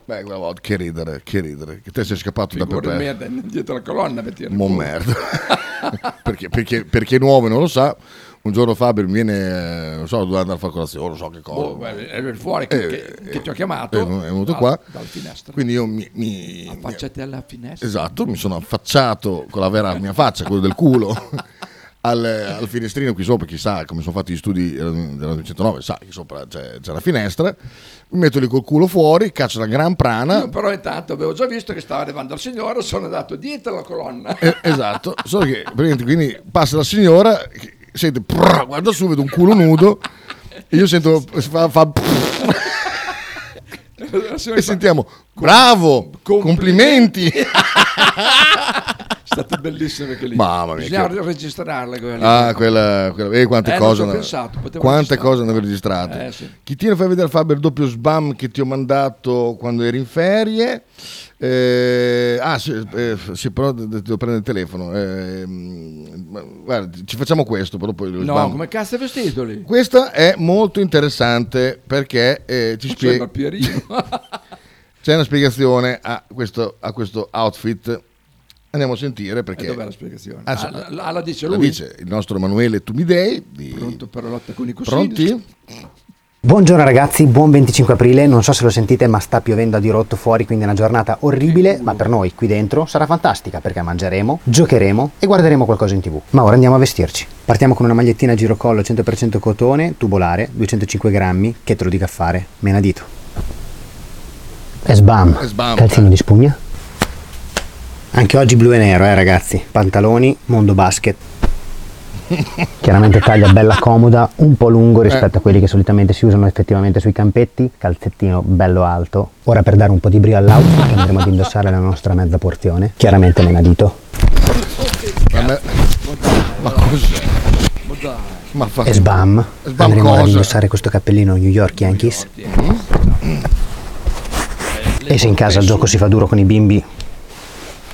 Beh, quella volta, che ridere, che ridere. Che te sei scappato da Figura Pepe. merda, dietro la colonna per tirare Mon merda. (laughs) perché, perché, perché nuovo non lo sa. Un giorno Fabio mi viene, eh, non so, dove andare a fare colazione, non so che cosa. Oh, era fuori che, Eh, che- che ti ho chiamato. è venuto dal- qua. Dalla finestra. Quindi io mi, mi- Affacciati alla finestra. esatto, mi sono affacciato con la vera mia faccia, quello del culo, (laughs) al, al finestrino qui sopra, chissà come sono fatti gli studi della della 109, sa, qui sopra c'è, c'è la finestra, mi metto lì col culo fuori, caccio la gran prana, Io però intanto avevo già visto che stava arrivando il signore, sono andato dietro la colonna. Eh, esatto, solo che quindi passa la signora, che sente, prrr, guarda su, vedo un culo nudo, e io sento, fa, fa (laughs) e sentiamo, bravo, complimenti. È (laughs) stato bellissimo anche lì. Mamma mia, Bisognava che- registrarla quella. Ah, quella, quella- eh, quante Eh, cose, ho pensato, quante cose ne avevo registrate. Eh, sì. Chi tiene a far vedere Fabio il doppio sbam che ti ho mandato quando eri in ferie? Eh, ah, sì, eh, sì, però de- de- devo prendere il telefono. Eh, guarda, ci facciamo questo, però poi lo No, sbam. come cazzo è vestito lì? Questa è molto interessante perché eh, ci spiega. (laughs) C'è una spiegazione a questo, a questo outfit. Andiamo a sentire perché. E dov'è la spiegazione? Ah, sì, Ah, la- la- la dice la lui? dice il nostro Emanuele Tumidei. Di... Pronto per la lotta con i cuscini? Pronti? Buongiorno ragazzi, buon 25 aprile, non so se lo sentite ma sta piovendo a dirotto fuori, quindi è una giornata orribile, ma per noi qui dentro sarà fantastica perché mangeremo, giocheremo e guarderemo qualcosa in tv. Ma ora andiamo a vestirci. Partiamo con una magliettina a girocollo 100% cotone, tubolare, 205 grammi, che te lo dica a fare, menadito. E sbam, E sbam. calzino di spugna. Anche oggi blu e nero eh ragazzi, pantaloni, mondo basket. Chiaramente taglia bella comoda, un po' lungo rispetto a quelli che solitamente si usano effettivamente sui campetti, calzettino bello alto. Ora per dare un po' di brio all'outfit andremo ad indossare la nostra mezza porzione, chiaramente menadito. Ma, me- ma cos'è? Ma fa E sbam, Sbam andremo ad cosa? indossare questo cappellino New York Yankees. E se in casa il gioco si fa duro con i bimbi,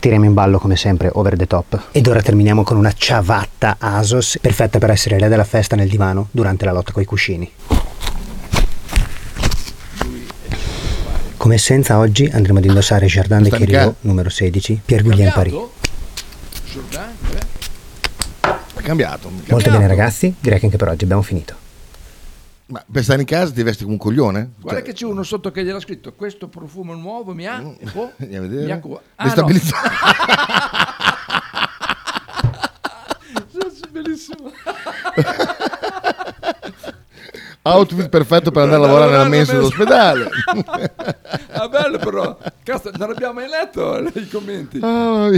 tiriamo in ballo come sempre over the top. Ed ora terminiamo con una ciabatta Asos, perfetta per essere re della festa nel divano durante la lotta coi cuscini. Come essenza oggi andremo ad indossare Jardin de Queriot numero 16, Pierre Guillaume Paris. Eh? È cambiato. Molto bene ragazzi, direi che anche per oggi abbiamo finito. Ma per stare in casa ti vesti come un coglione? Guarda Cioè, che c'è uno sotto che gliel'ha scritto questo profumo nuovo mi ha e poi andiamo a vedere. mi ha cu- Ah, no. (laughs) Bellissimo. (laughs) Outfit perfetto per andare a lavorare nella mensa dell'ospedale. (laughs) ah, bello però. Cazzo, non abbiamo mai letto i commenti. Ah,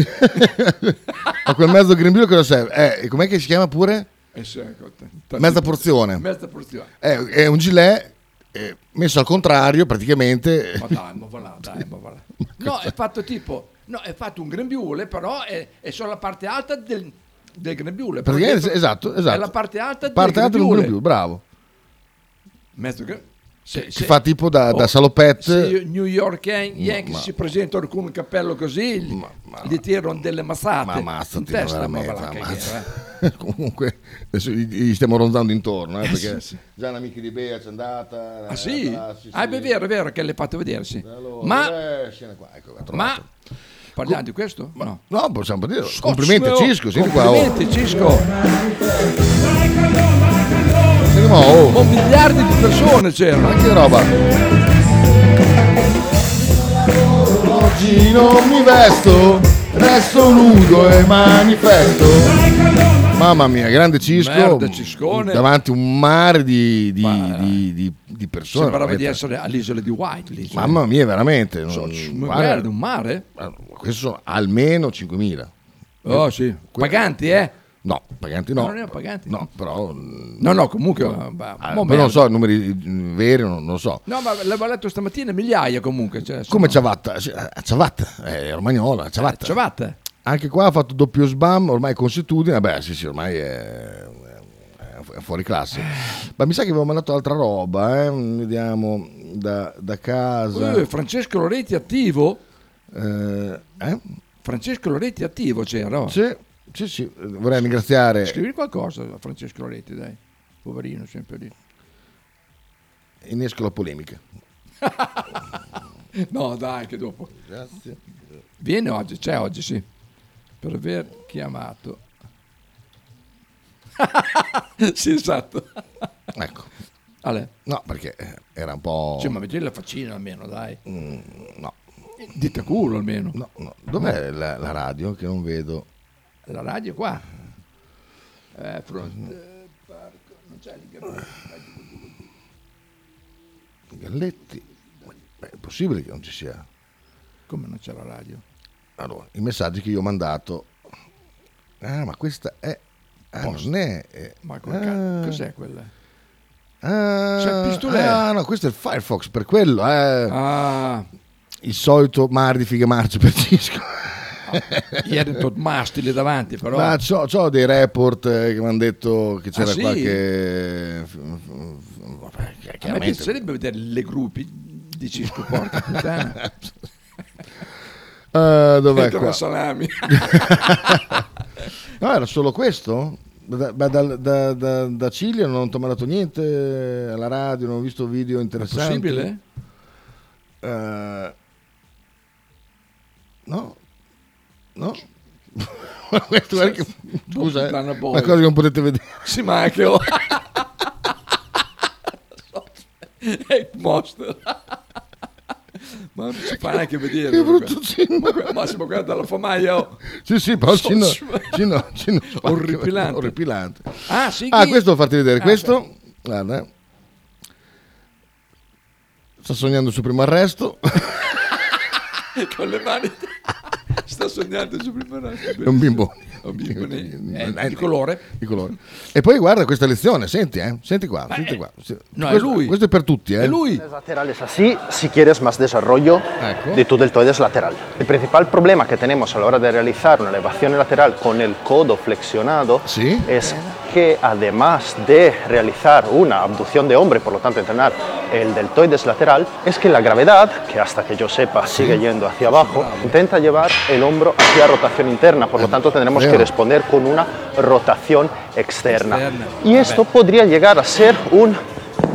A quel mezzo grembiule cosa serve? Eh, com'è che si chiama pure? Eh, ecco, Mezza porzione. Mezza porzione. È, è un gilet eh, messo al contrario praticamente. Ma dai, ma va là, dai, ma va là. (laughs) No, è fatto tipo, no, è fatto un grembiule, però è, è solo la parte alta del, del grembiule. Praticamente, esatto, esatto. È la parte alta del Parte alta un grembiule. grembiule, bravo. Mezzo gre- se- se- fa tipo da, da oh, salopette. Se New York Yan- Yankees ma- si presentano con un cappello così, gli- gli tirano delle massate Ma ammazzati, ma veramente, eh. (laughs) Comunque, adesso gli, stiamo rondando intorno, eh, Eh, perché sì, sì. già un'amica di Bea c'è andata. Ah è sì? là, sì, Ah, è vero, è vero che l'hai fatto vedere, sì. Allora, Ma, eh, qua, ecco, ma. Parliamo di questo? No. No, possiamo dire. Complimenti a Cisco, senti qua. oh. Complimenti Cisco. Qua, oh. Oh, miliardi di persone c'erano. Ma che roba. Oggi non mi vesto, resto nudo e manifesto. Mamma mia, grande Cisco. Merda, Ciscone. Davanti un mare di, di, di, di- di persone. Sembrava di veramente. essere all'isola di White. lì, cioè. Mamma mia, veramente. non- So- merda, un mare? Questo sono almeno 5.000. Oh sì. Paganti, eh? No, paganti Ah, no. non erano paganti? No, però... No, no, comunque... bah, Ah, mo' poi non so, i numeri mm, veri non, non lo so. No, ma l'avevo letto stamattina, migliaia comunque. Cioè, Come insomma. Ciavatta? Eh, Ciavatta, è romagnola, Ciavatta. Ciavatta. Anche qua ha fatto doppio sbam, ormai consuetudine, vabbè sì sì, ormai è, fuori classe. Ma mi sa che avevo mandato altra roba, eh? vediamo, da, da casa. Eh, Francesco Loretti attivo? Eh, eh? Francesco Loretti attivo c'era? no? Sì, sì, sì, vorrei ringraziare... Scrivi qualcosa a Francesco Loretti, dai. Poverino, sempre lì. Innesco la polemica. (laughs) no, dai, che dopo. Grazie. Viene oggi, c'è oggi, sì. Per aver chiamato. (laughs) sì, esatto. Ecco. Ale. No, perché era un po'... Cioè, ma vedi la faccina almeno, dai. Mm, no. Dita culo almeno. No, no. Dov'è la, la radio che non vedo? La radio è qua. Eh, fronte, parco, non c'è lì. Galletti. Beh, è possibile che non ci sia. Come non c'è la radio? Allora, i messaggi che io ho mandato. Ah, ma questa è. Ah, non è. è- Ma ah. cos'è quella? Ah, C'è il pistolet. Ah, no, questo è il Firefox, per quello. eh. Ah. Il solito mare di fighe marce per Cisco. Ieri tot mastile davanti, però. Ma c'ho, c'ho dei report eh, che mi hanno detto che c'era Ah, sì? qualche. Vabbè, chiaramente. piacerebbe vedere le gruppi di Cisco Porta puttana. Ah, (laughs) dov'è Dentro qua? la salami. (laughs) no, era solo questo? Da, da, da, da, da- Ciglia non ho mandato niente alla radio, non ho visto video interessanti. possibile? Eh, no, no. (laughs) Questo, guarda che- scusa, eh, una cosa che non potete vedere. (laughs) Sì, ma anche. (laughs) È monster. Ma non si fa neanche vedere. Che brutto Ma guarda- Massimo, guarda la famaia. oh. Sì, sì, però So- Cino, Cino, Cino Orripilante. orripilante. Ah, sì, Ah, questo devo farti vedere. Ah, questo, guarda, eh. sta sognando il suo primo arresto. Con le mani. (laughs) Sta sognando su prima È un bimbo. Un bimbo eh, di colore. Di colore. E poi guarda questa lezione, senti, eh? Senti qua, senti qua. no, è questo, lui. Questo è per tutti, eh? laterales así, si quieres más desarrollo de tu deltoides lateral. El principal problema que tenemos a la hora de realizar una elevación lateral con el codo flexionado es que además de realizar una abducción de hombre, por lo tanto entrenar el deltoides lateral, es que la gravedad, que hasta que yo sepa sigue yendo hacia abajo, intenta llevar el hombro hacia rotación interna, por lo tanto tendremos que responder con una rotación. Externa. Y esto podría llegar a ser un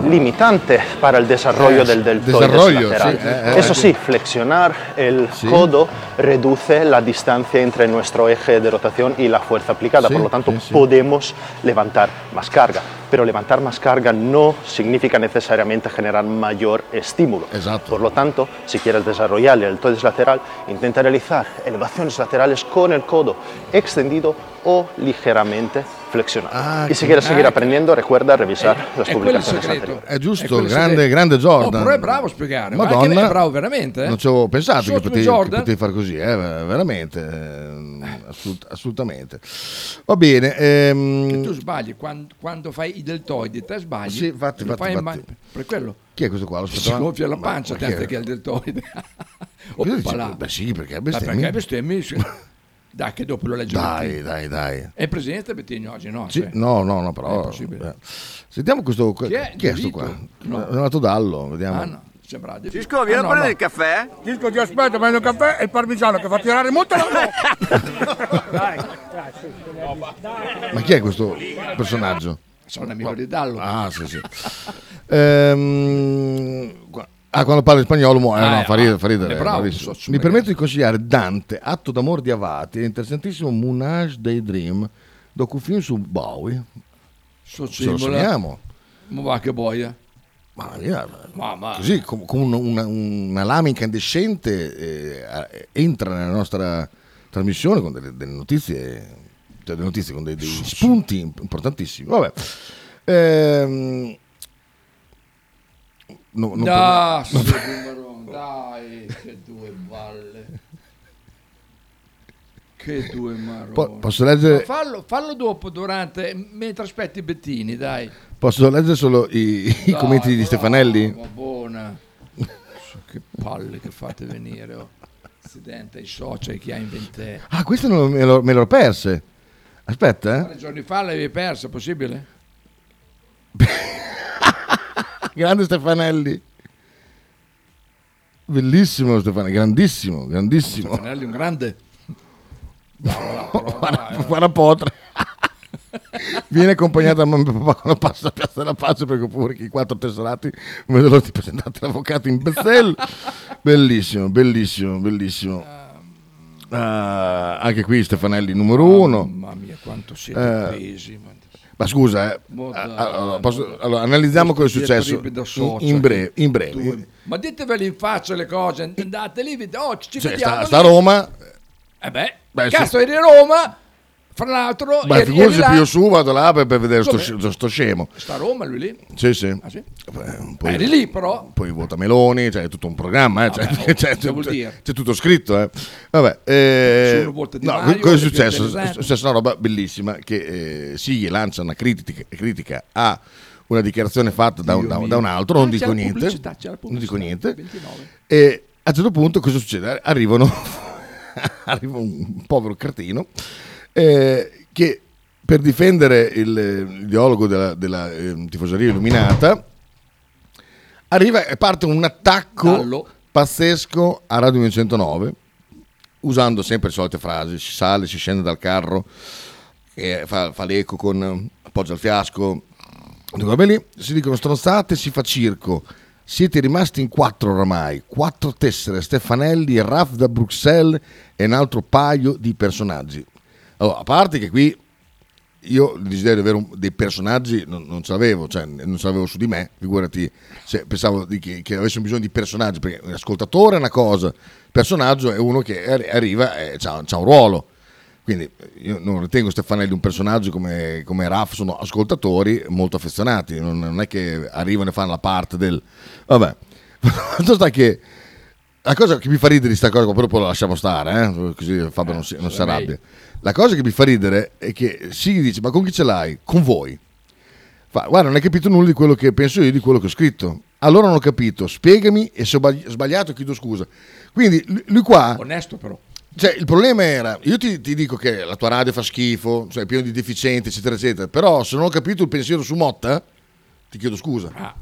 limitante para el desarrollo Eh, del deltoides desarrollo, lateral. sí, eh, eh, Eso sí. sí, flexionar el codo reduce la distancia entre nuestro eje de rotación y la fuerza aplicada, Sí, por lo tanto podemos levantar más carga. Pero levantar más carga no significa necesariamente generar mayor estímulo. Por lo tanto, si quieres desarrollar el deltoides lateral, intenta realizar elevaciones laterales con el codo extendido o ligeramente flexionado. y si che- quieres seguir ah, aprendiendo, recuerda revisar las è quello il publicaciones anteriores. È giusto, grande, grande Jordan. Oh, però è bravo a spiegare. Madonna. è bravo veramente. Eh? Non ci avevo pensato che Sotto potevi, Jordan? che potevi fare così, eh, veramente, eh, assolut- assolutamente. Va bene. ehm, Che tu sbagli quando, quando fai i deltoidi, te sbagli. Sì, in infatti. ma- per quello Chi è questo qua? Lo si gonfia la pancia tanto che è il deltoide. Oppala. Beh sì, perché bestemmi. perché bestemmi? (laughs) Dai, che dopo lo leggi. Dai, dai, dai. È presente Bettini oggi, no? Sì, Cioè, no, no, no, È però. eh. Sentiamo questo. Chi è? Chi è sto Vito? qua? No. È nato Dallo, vediamo. Ah, no. Sembra di Cisco, vieni a prendere il caffè? Cisco, ti aspetto, prendo il caffè e il parmigiano che fa tirare molto la (laughs) Ma chi è questo personaggio? Sono un amico di Dallo. Ah, sì, sì. Ehm, Ah, quando parla in spagnolo, mu- eh, Ah, no, eh, fa ridere, ah, fa ridere, bravo, so- so- Mi permetto di consigliare Dante, Atto d'amor di Avati, interessantissimo Moonage dei Dream, docufilm su Bowie. So Ce lo Cimola. sogniamo. Ma va che boia. Ma, via, Ma, ma- Così, com- come un- una, una lama incandescente eh, entra nella nostra trasmissione con delle, delle notizie, cioè delle notizie con dei, dei spunti imp- importantissimi. Vabbè. Ehm, no- non Dai, per- (laughs) Bumaron, dai, che due balle. Che due maroni. Po- posso leggere- Ma fallo, fallo dopo, durante, mentre aspetti Bettini, dai. Posso leggere solo i, i Dai, commenti di Stefanelli? Ma buona. che palle che fate venire, oh. Accidente ai social che ha in vente. Ah, queste non- me l'ho, me l'ho perse. Aspetta, Tre giorni fa l'avevi persa, possibile? (laughs) Grande Stefanelli. Bellissimo Stefanelli, grandissimo, grandissimo. Stefanelli un grande. Guarda, guarda Potre. (laughs) Viene accompagnato da mamma e papà quando passa a Piazza della Pace perché pure i quattro tesserati non vedo l'ora di presentare l'avvocato in Bessel. (laughs) bellissimo, bellissimo, bellissimo. Ah, anche qui Stefanelli numero uno. Mamma mia, quanto siete Eh, pesi. Ma- scusa, eh, dai, allora, posso- allora, analizziamo cosa è successo in, breve. In breve. Ma diteveli in faccia le cose, andate lì, oh, ci Cioè, vediamo sta, sta. Roma, Eh beh, Beh, cazzo, sì. eri a Roma, fra l'altro, ma figurati eri là. più io su, vado là per, per vedere sto, sto scemo. Sta a Roma lui lì? Sì, sì. Ah, sì? Eh, Poi, Eri lì però. poi vota Meloni, cioè, è tutto un programma, eh, Vabbè, cioè, vuol c'è- dire? c'è tutto scritto. Eh. Vabbè, eh, no, cosa è successo? È successa una roba bellissima che eh, Sighi lancia una critica, critica a una dichiarazione fatta da un, da- da un altro, non Ah, dico c'era niente, non dico niente. 29. E a un certo punto cosa succede? Arrivano, (laughs) arriva un povero cretino eh, che per difendere il- l'ideologo della, della eh, tifoseria illuminata arriva e parte un attacco Dallo. pazzesco a Radio 909 usando sempre le solite frasi si sale, si scende dal carro fa, fa l'eco con appoggia il fiasco lì, si dicono stronzate si fa circo siete rimasti in quattro oramai quattro tessere Stefanelli, Raff da Bruxelles e un altro paio di personaggi allora, a parte che qui io il desiderio di avere un- dei personaggi non, non ce l'avevo, cioè non ce l'avevo su di me, figurati se pensavo di che, che avessimo bisogno di personaggi, perché l'ascoltatore è una cosa, il personaggio è uno che arri- arriva e ha un ruolo. Quindi io non ritengo Stefanelli un personaggio come, come Raff, sono ascoltatori molto affezionati, non, non è che arrivano e fanno la parte del... Vabbè, (laughs) sta che la cosa che mi fa ridere di sta cosa, poi dopo la lasciamo stare, eh, così Fabio non si, non si sarà arrabbia. La cosa che mi fa ridere è che si dice, ma con chi ce l'hai? Con voi. Fa, guarda, non hai capito nulla di quello che penso io, di quello che ho scritto. Allora non ho capito, spiegami e se ho sbagli- sbagliato chiedo scusa. Quindi lui- lui qua... Onesto però. Cioè, il problema era, io ti, ti dico che la tua radio fa schifo, cioè è pieno di deficienti, eccetera, eccetera, però se non ho capito il pensiero su Motta, ti chiedo scusa. Ah.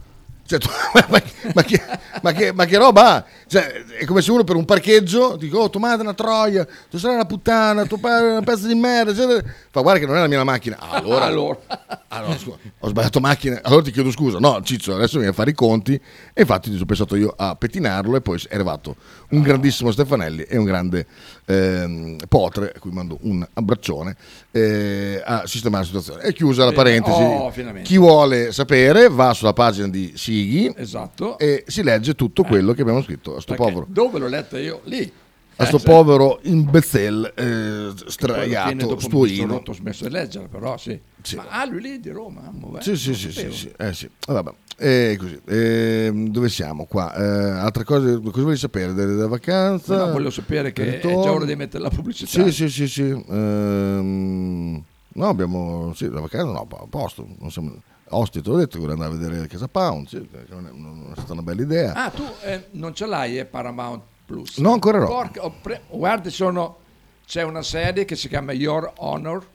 Cioè, tu- (laughs) ma, ma che, ma che- ma che roba ha? Cioè, è come se uno per un parcheggio dico, oh, tua madre è una troia, tua sorella è una puttana, tuo padre è una pezzo di merda, eccetera. Fa, guarda che non è la mia macchina. Ah, (laughs) allora, Allora. allora, scusa, ho sbagliato macchina, allora ti chiedo scusa. No, Ciccio, adesso vieni a fare i conti. E infatti ho pensato io a pettinarlo e poi è arrivato un grandissimo Stefanelli e un grande ehm, Potre, a cui mando un abbraccione, eh, a sistemare la situazione. È chiusa la parentesi. Oh. Chi vuole sapere va sulla pagina di Sighi Esatto. e si legge tutto quello che abbiamo scritto a sto Perché povero. Dove l'ho letta io? Lì. A sto Eh, sì. povero imbecille eh, straiato, stuino. ho smesso di leggere, però sì. Ma ah, lui lì di Roma. amo, Sì, sì, sì, sì, sì, eh, sì. Vabbè. E così. Ehm, dove siamo qua? Eh, altre cose, cosa vuoi sapere della, della vacanza? No, voglio sapere che Del è già ritorno? ora di mettere la pubblicità. Sì, sì, sì, sì. Ehm, no, abbiamo sì, la vacanza no, a posto. Non siamo, Ostia, te l'ho detto, vorrei andare a vedere Casa Pound, sì, non, è, non è stata una bella idea. Ah, tu eh, non ce l'hai, eh, Paramount Plus? No, ancora no. Porca- pre- guarda, sono, c'è una serie che si chiama Your Honor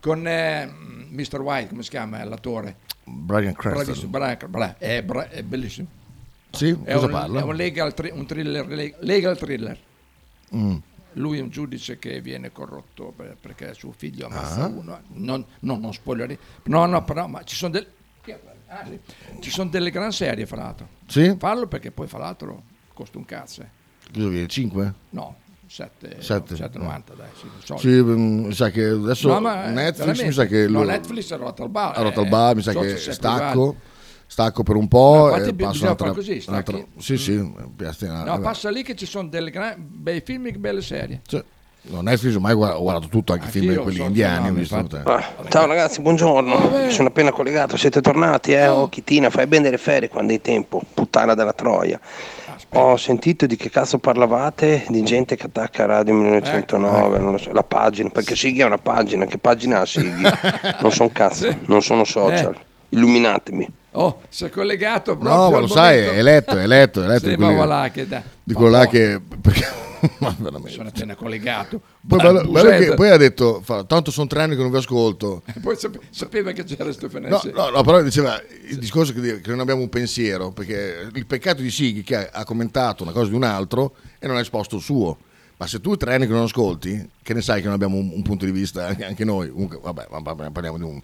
con eh, Mr. White, come si chiama l'attore? Brian Cranston. Bravissimo, Brian- bra- è, bra- è bellissimo. Sì, È cosa un, parla? È un legal, un thriller, le- legal thriller. Mm. Lui è un giudice che viene corrotto per- perché suo figlio ammazza Ah. uno. Non, no, non spoileri. No, no, però ma ci sono, del- ah, sì. ci sono delle gran serie, fra l'altro. Sì? Fallo perché poi fra l'altro costa un cazzo. Cosa viene? 5? No, 7, Sette. 7,90 dai, sì. Sì, mm, mi sa che adesso No, eh, Netflix mi sa che No, lo- Netflix è rotto al bar. ha rotto al eh, bar, mi sa che stacco, uguale. Stacco per un po'. No, e passo bisogna un'altra- fare così, un'altra- Sì, sì, piazza- No, vabbè. passa lì che ci sono dei bei film e belle serie. Sì. No, Netflix ormai ho guardato, ho guardato tutto, anche i film Anch'io, quelli so- indiani. no, visto. Ah, ciao ragazzi, buongiorno. Sono appena collegato, siete tornati, eh? Oh, Chitina, fai bene le ferie quando hai tempo, puttana della troia. Ho sentito di che cazzo parlavate, di gente che attacca Radio 1909, non lo so, la pagina, perché Sighi è una pagina, che pagina ha Sighi? (laughs) Non sono cazzo, non sono social. Illuminatemi. Oh, si è collegato proprio No, ma lo sai, è eletto, è eletto, è eletto. Sì, di là che dai. Di quello là che... perché- (laughs) ma veramente. Sono appena collegato. Poi, che poi ha detto, fa, tanto sono tre anni che non vi ascolto. (laughs) Poi sape- sapeva che c'era No, Stefanese. no, no, però diceva il discorso che, che non abbiamo un pensiero, perché il peccato di Sighi che ha, ha commentato una cosa di un altro e non ha esposto il suo. Ma se tu tre anni che non ascolti, che ne sai che non abbiamo un, un punto di vista anche, anche noi? Comunque, vabbè, parliamo di un,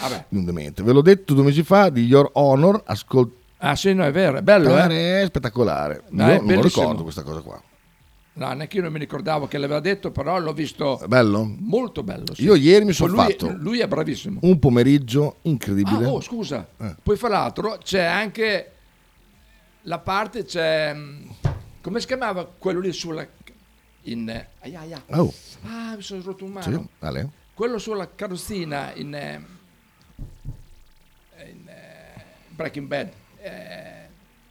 Vabbè. di un demente. Ve l'ho detto due mesi fa di Your Honor, ascoltare, Ah sì, no, è vero, è bello, eh? è spettacolare. Dai, Io non lo bellissimo. ricordo questa cosa qua. No, neanche io non mi ricordavo che l'aveva detto, però l'ho visto È bello? molto bello. sì. Io ieri mi sono lui, fatto Lui è bravissimo. un pomeriggio incredibile. Ah, oh, scusa. Eh. Poi fra l'altro c'è anche la parte, c'è... mh, Come si chiamava quello lì sulla... In... Aia, aia. Oh. Ah, mi sono rotto un mano. Sì, vale. Quello sulla carrozzina in... eh, in Breaking Bad. eh,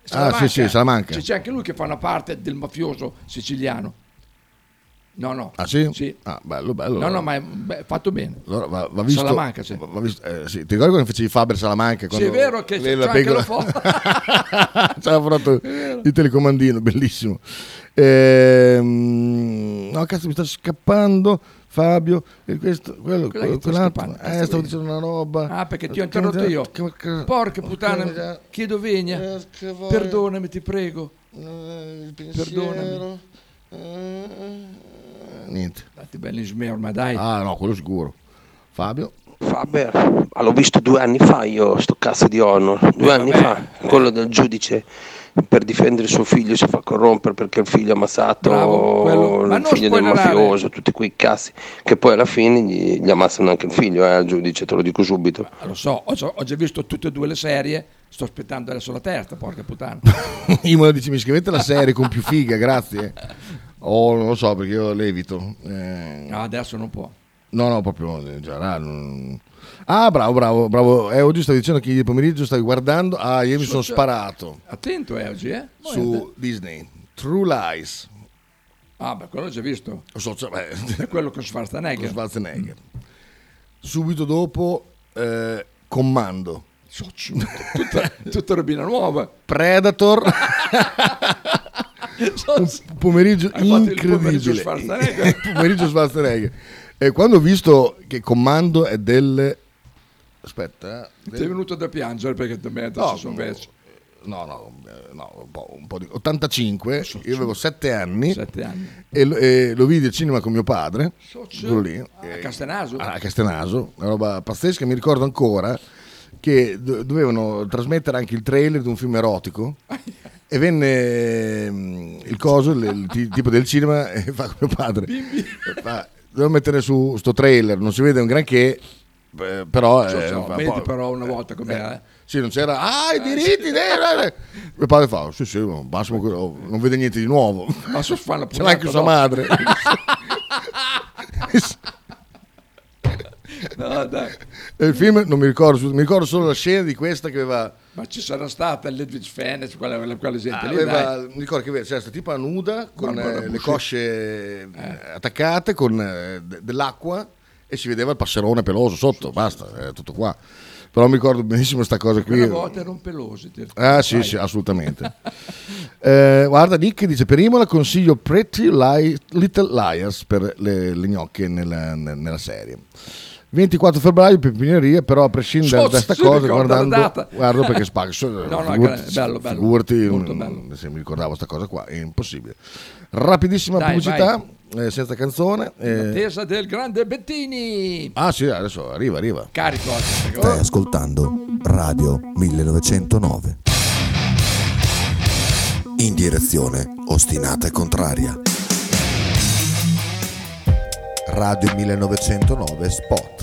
Ah, sì, sì, Salamanca. C'è, anche lui che fa una parte del mafioso siciliano. No, no. Ah sì? Sì. Ah, bello, bello. No, no, ma è beh, fatto bene. Allora va, va visto, Salamanca, sì. va- visto- eh, sì, ti ricordi quando facevi Faber Salamanca? Sì, è vero che c'è anche la foto. (laughs) C'era fatto vero. il telecomandino, bellissimo. Ehm, no, cazzo, mi sta scappando Fabio. e questo, quello, sta quell'altro. Eh, stavo vedi? dicendo una roba. Ah, perché ti ho interrotto io. Porca puttana, chiedo vegna. Perdonami, ti prego. Perdonami. Niente. Dati belli smer, ma dai. Ah, no, quello sicuro. Fabio? Faber, ah, l'ho visto due anni fa io, sto cazzo di Honor, due anni fa, quello del giudice per difendere suo figlio si fa corrompere perché il figlio ha ammazzato Bravo, quello. Ma il figlio del mafioso, tutti quei cazzi, che poi alla fine gli, gli ammazzano anche il figlio, eh, al giudice, te lo dico subito. Ah, Lo so, ho già, ho già visto tutte e due le serie. Sto aspettando adesso la terza, porca puttana. (laughs) Imola dice mi scrivete la serie con più figa, grazie. Oh, non lo so perché io levito. Eh, No, adesso non può. No, no, proprio in generale. non- Ah, bravo, bravo, bravo. Eh, oggi stavi dicendo che ieri pomeriggio stavi guardando. Ah, io mi sono Cioè- sparato Attento eh, oggi, eh? su Disney. True Lies. Ah, beh, quello l'ho già visto. So, cioè, beh, (laughs) È quello con Schwarzenegger. con Schwarzenegger. Subito dopo, eh, Commando. tutta, tutta robina nuova. Predator. (laughs) un pomeriggio fatto il incredibile. (laughs) pomeriggio Schwarzenegger. Pomeriggio Schwarzenegger. E quando ho visto che Commando è del... Aspetta, eh, Ti è del- venuto da piangere perché te me No, sono vecchio. No, no, eh, no, un po', un po' di 85, io avevo 7 anni, anni. E, lo- e lo vidi al cinema con mio padre, Socio. quello lì, A Castenaso. a Castenaso, una roba pazzesca, mi ricordo ancora che do- dovevano trasmettere anche il trailer di un film erotico e venne mm, il coso, il, il ti- tipo del cinema (laughs) e fa con mio padre, fa, devo mettere su sto trailer, non si vede un granché, eh, però... So, eh, vedi poi- però una volta com'era. eh. sì, non c'era, ah, i diritti, eh, eh. mio padre fa, sì, sì, ma massimo quello, non vede niente di nuovo. Ma so fa la (laughs) Ce l'ha anche sua madre. (laughs) (laughs) No, dai. E il film non mi ricordo, mi ricordo solo la scena di questa che aveva, Ma ci sarà stata Ludwig Fennes, quella, quella gente lì, aveva- mi ricordo che c'era questa tipa nuda con eh, le cosce eh, attaccate con eh, de- dell'acqua e si vedeva il passerone peloso sotto, basta, è tutto qua. Però mi ricordo benissimo questa cosa qui. Quella volta erano pelosi. Ah sì, sì, assolutamente. (laughs) Eh, guarda, Nick dice per Imola consiglio Pretty Li- Little Liars per le, le gnocche nella, nella serie. 24 febbraio Peppineria, però a prescindere So, da questa cosa, guardando, data. guardo perché spacca. (laughs) So- No, no, figurati, bello, bello, figurati, molto mm, bello. se mi ricordavo questa cosa qua, è impossibile. Rapidissima Dai, pubblicità, eh, senza canzone. Eh. attesa del grande Bettini. ah sì, adesso arriva, arriva. Carico. Stai ascoltando Radio 1909. in direzione ostinata e contraria. Radio 1909 Spot.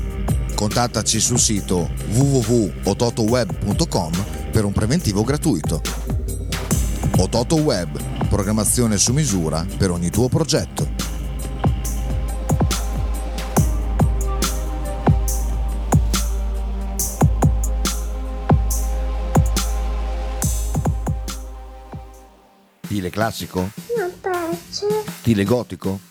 Contattaci sul sito www.ototoweb.com per un preventivo gratuito. Ototo Web, programmazione su misura per ogni tuo progetto. Stile classico? Non piace, Stile gotico?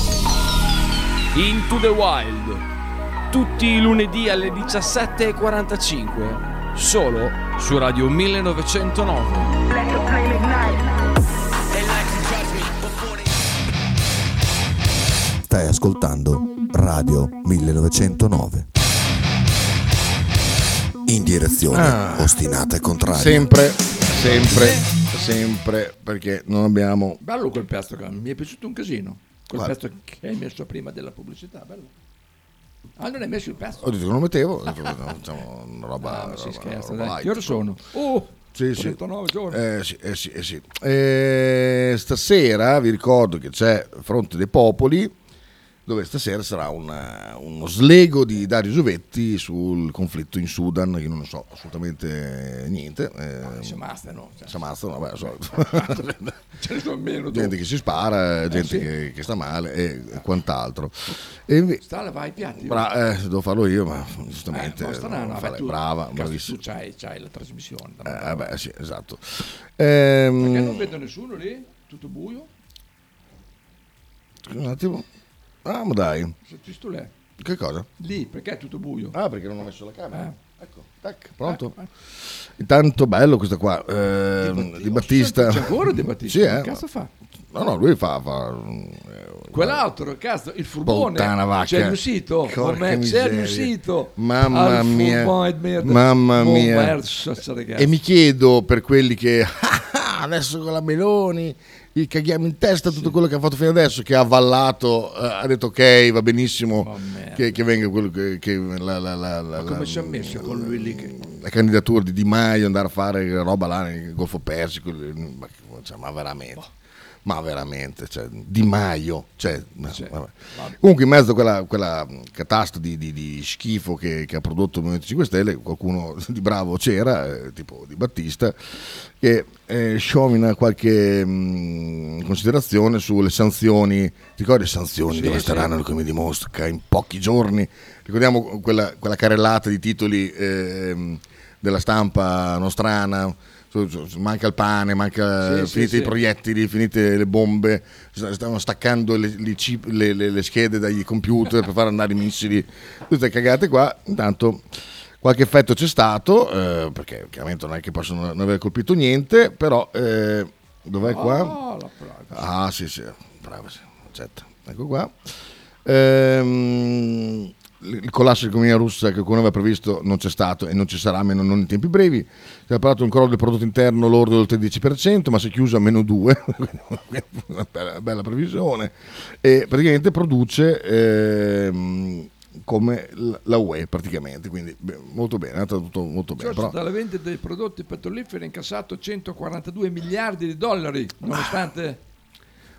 Into the Wild. Tutti i lunedì alle 17.45. Solo su Radio 1909. Stai ascoltando Radio 1909. In direzione Ah. ostinata e contraria. Sempre, sempre, sempre, perché non abbiamo... Bello quel pezzo, che mi è piaciuto un casino. Quel Guarda. pezzo che hai messo prima della pubblicità, bello. Ah, non hai messo il pezzo? Ho detto che non lo mettevo, no, facciamo (laughs) una roba... Ah, ma si roba- scherza, roba dai. Che ore sono? Oh, Sì, sì. 39 giorni. Eh, sì, eh, sì, eh, sì. Eh, stasera vi ricordo che c'è Fronte dei Popoli, dove stasera sarà una- uno slego di Dario Giovetti sul conflitto in Sudan, io non so assolutamente niente. Eh, si ammazzano. Cioè. si ammazzano, vabbè, so. (laughs) Ce ne sono meno. gente dopo. che si spara, gente sì. che, che sta male e quant'altro. E Sta lavare i piatti. Bra- eh, devo farlo io, ma giustamente Eh, no, sta no, non no, fa beh, lei. tu- brava, bravissima. Tu c'hai, c'hai la trasmissione. Eh, beh, sì, esatto. Ehm, Perché non vedo nessuno lì? Tutto buio? un attimo. Ah, ma dai. Se ci sto lì. Che cosa? Lì, perché è tutto buio? Ah, perché non ho messo la camera. Eh. Ecco, tac, pronto. Intanto bello questa qua. ehm, di Battista. C'è ancora Di Battista? Sì, Che eh. cazzo fa? No, no, lui fa. fa eh, Quell'altro, cazzo, il furbone. Puttana vacca. C'è riuscito. Porca Ormai c'è riuscito. Mamma Al mia. di. Mamma Buon mia. E mi chiedo per quelli che (laughs) "Ah, adesso con la Meloni gli caghiamo in testa tutto quello che ha fatto fino adesso, che ha avallato, eh, ha detto ok, va benissimo che, che venga quello che, che la, la, la, la, Come si è messo con lui lì? Che... la candidatura di Di Maio, andare a fare roba là nel Golfo Persico, ma, cioè, ma veramente. Ma veramente, cioè, Di Maio, cioè, vabbè. comunque in mezzo a quella, quella catastrofe di, di- di schifo che, che ha prodotto il Movimento 5 Stelle, qualcuno (laughs) di bravo c'era, eh, tipo di Battista, che eh, sciomina qualche mh, considerazione sulle sanzioni. Ti ricordi le sanzioni Sì, dove sì. come dimostra in pochi giorni? Ricordiamo quella, quella carrellata di titoli ehm, della stampa nostrana. Manca il pane, manca Sì, finiti sì. i proiettili, finite le bombe, st- stavano staccando le, le chip- le- le- schede dagli computer per far andare i missili, tutte cagate qua. Intanto qualche effetto c'è stato, eh, perché chiaramente non è che possono non aver colpito niente, però eh, dov'è qua? Oh, la. Ah sì sì, bravo, sì, accetta. Ecco qua. Ehm, il collasso dell'economia russa che qualcuno aveva previsto non c'è stato e non ci sarà, almeno non in tempi brevi. Si è parlato di un crollo del prodotto interno lordo del 13%, ma si è chiuso a meno 2, (laughs) una bella, bella previsione. E praticamente produce ehm, come la UE praticamente, quindi beh, molto bene, è andato tutto molto bene. George, Però, dalle vendite dei prodotti petroliferi ha incassato 142 miliardi di dollari, nonostante...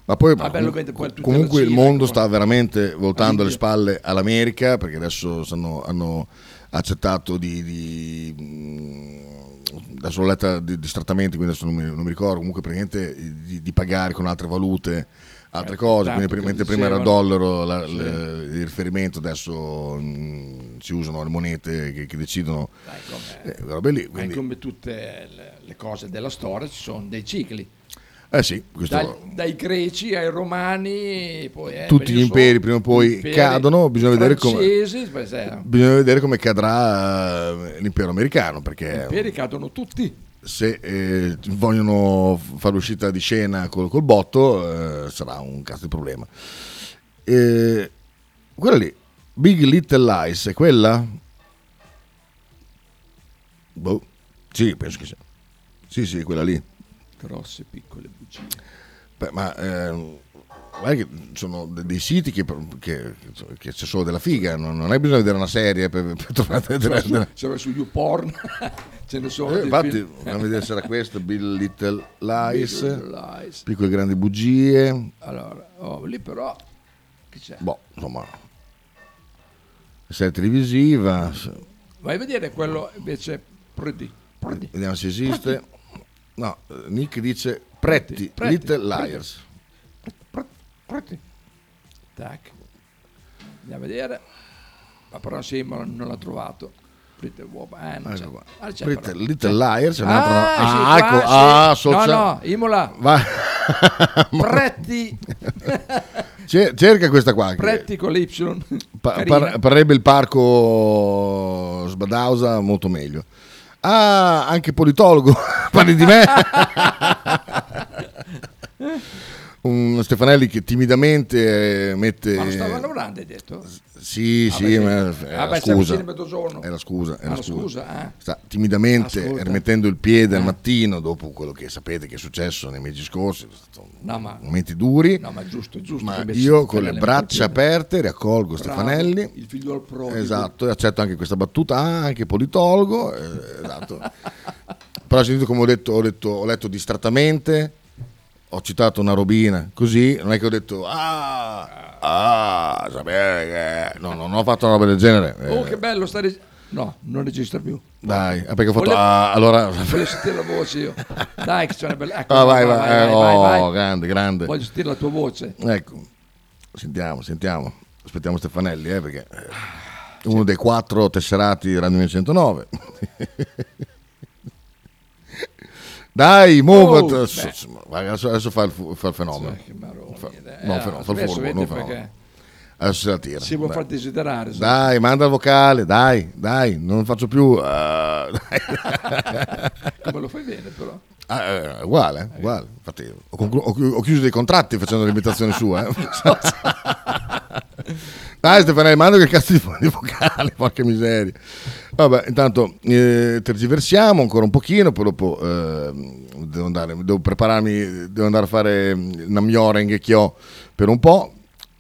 ma poi vende poi tutta comunque il mondo sta veramente voltando le spalle all'America perché adesso stanno- hanno accettato di... di mh, adesso l'ho letta di, di trattamenti, quindi adesso non mi, non mi ricordo, comunque praticamente di, di pagare con altre valute altre Eh, cose, quindi che mentre prima era il dollaro la- Sì. le- il riferimento, adesso mh, si usano le monete che, che decidono eh, quelle robe lì. Ma Quindi, come tutte le, le cose della storia ci sono dei cicli. Eh sì, questo- Dai- dai greci ai romani, poi eh, tutti gli imperi prima o poi cadono, bisogna vedere come... francesi, se- Bisogna vedere come cadrà eh, l'impero americano perché Gli imperi cadono tutti. se eh, vogliono fare l'uscita di scena col, col botto eh, sarà un cazzo di problema. Eh, quella lì, Big Little Lies, è quella? Boh. Sì, penso che sia. Sì, sì, quella lì. Grosse piccole. Beh, ma ehm, guarda che sono de- dei siti che, che- che c'è solo della figa, non, non hai bisogno di vedere una serie per, per trovare della, Cioè, su, della- se vai su YouPorn (laughs) ce ne sono Eh, dei infatti, film. andiamo a vedere se era questo, Bill Little Lies, Lies. Piccole grandi bugie. Allora, oh, lì però che c'è? Boh, insomma, serie televisiva, Vai a vedere quello invece Pretty. Pretty. vediamo se esiste. No, eh, Nick dice Pretti, Pretti, Little. Liars. Pretty. Tac. Andiamo a vedere. Ma però sì, ma non l'ha trovato. Pretty Woman. Eh. Ecco. Ah, c'è Pretty però. Little Liars è Ah, un'altra. sì, ah, ecco, ah, No, social- no, Imola. Va. (laughs) Pretti. (laughs) Ce- Cerca questa qua. Pretti con l'Y. Pa- par- parrebbe il parco Sbadausa molto meglio. Ah, anche politologo, (laughs) parli di me? (laughs) Un Stefanelli che timidamente eh, mette... Ma non stava lavorando, hai detto? Sì, Ah, sì, beh, ma è Ah, la beh, siamo scusa. È la scusa. È Ah, la la scusa. scusa, eh. Sta timidamente Ascolta. rimettendo il piede al Eh. mattino dopo quello che sapete che è successo nei mesi scorsi. No, ma- momenti duri. No, ma giusto, giusto. Ma io con le braccia aperte riaccolgo Bravo, Stefanelli. Il figlio al prodigo. Esatto, e accetto anche questa battuta, ah, anche politologo. eh, esatto. Però ho sentito come ho detto, ho, detto, ho letto distrattamente, ho citato una robina, così, non è che ho detto, ah, ah, sapere che... No, non ho fatto una roba del genere. eh, Oh, che bello stare. No, non registra più. dai, ah, perché ho fatto, Volevo- ah, allora... (laughs) Voglio sentire la voce io. Dai, che c'è una bella. Ecco, Ah, vai, vai, eh, vai, oh, vai. grande, grande. Voglio sentire la tua voce. Ecco, sentiamo, sentiamo. Aspettiamo Stefanelli, eh, perché è uno dei quattro tesserati di Radio 1909. Dai, muovati. Oh, Adesso, adesso, fa, il, fa il fenomeno. Cioè, che maroni, Fa- eh. no, fenomeno, fa il spesso furbo, vedi non fenomeno. Adesso se la tira. Si vuole Dai. far desiderare. Dai, manda il vocale, dai, dai, non faccio più. dai. Come lo fai bene, però. Ah, eh, uguale, eh, uguale. Infatti, ho, conclu- ho chiuso dei contratti facendo l'imitazione sua. eh. (laughs) Dai Stefanelli, manda che cazzo di, di vocale, (laughs) porca miseria. Vabbè, intanto eh, tergiversiamo ancora un pochino, poi dopo eh, devo, andare, devo prepararmi, devo andare a fare una miora in Ghecchiò per un po',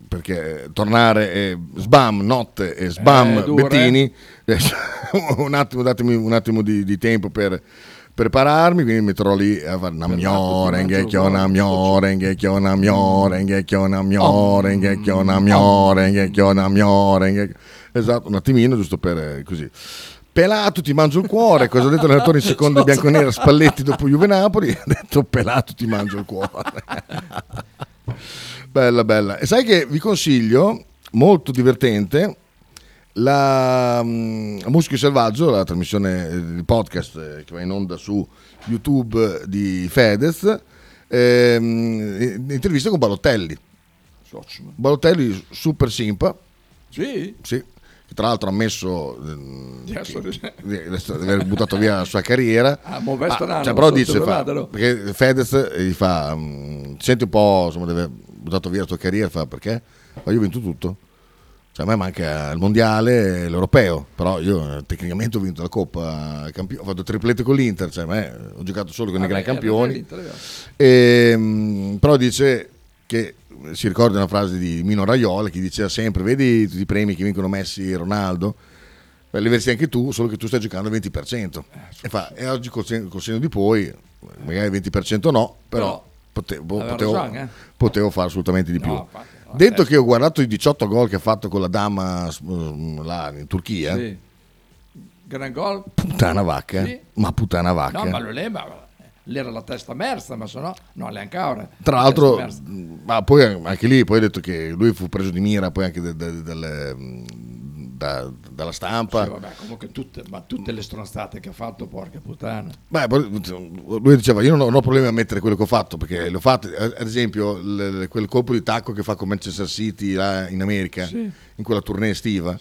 perché tornare e sbam, notte e sbam, Eh, Bettini, (laughs) un attimo, datemi un attimo di, di tempo per prepararmi, quindi mi metterò lì a fare una miora, in Ghecchiò, una miora, in Ghecchiò, una miora, in Ghecchiò. Esatto, un attimino, giusto per eh, così. Pelato ti mangio il cuore, cosa ha detto l'allenatore in seconda di bianconera Spalletti dopo Juve Napoli? Ha detto pelato ti mangio il cuore. (laughs) bella, bella. E sai che vi consiglio, molto divertente, la mm, Muschio Selvaggio, la trasmissione eh, di podcast eh, che va in onda su YouTube di Fedez, ehm, intervista con Balotelli. Balotelli super simpa. Sì? Sì, tra l'altro ha ammesso ehm, Di essere- che- di aver buttato via la sua carriera. (laughs) Ah, va strano, cioè, però dice, fa, perché Fedez gli fa, mm, ti senti un po', insomma, di aver buttato via la tua carriera, fa perché? Ma io ho vinto tutto. Cioè, a me manca il mondiale e l'europeo, però io eh, tecnicamente ho vinto la Coppa Campione, ho fatto triplete con l'Inter, cioè, a me, eh, ho giocato solo con i Vabbè, grandi eh, campioni. l'Inter. E, mm, però dice che si ricorda una frase di Mino Raiola che diceva sempre, vedi tutti i premi che vincono Messi e Ronaldo? Beh, li avresti anche tu, solo che tu stai giocando al 20%. E, fa, e oggi col, sen- col senno di poi, magari il 20% no, però potevo, aveva potevo, ragione, eh. potevo fare assolutamente di più. No, infatti, no, Detto che ho guardato i 18 gol che ha fatto con la dama mm, là in Turchia, Sì. Gran gol. puttana vacca, Sì. ma puttana vacca. No, ma lo lei, ma lì era la testa mersa, ma se no, no, neanche ora. Tra La l'altro, mh, ma poi anche lì, poi ha detto che lui fu preso di mira poi anche delle, mh, da- dalla stampa. Sì, vabbè, comunque tutte, ma tutte le stronzate che ha fatto, porca puttana. Beh, lui diceva: Io non ho, non ho problemi a mettere quello che ho fatto perché l'ho fatto. Ad esempio, l- quel colpo di tacco che fa con Manchester City là in America, Sì. in quella tournée estiva.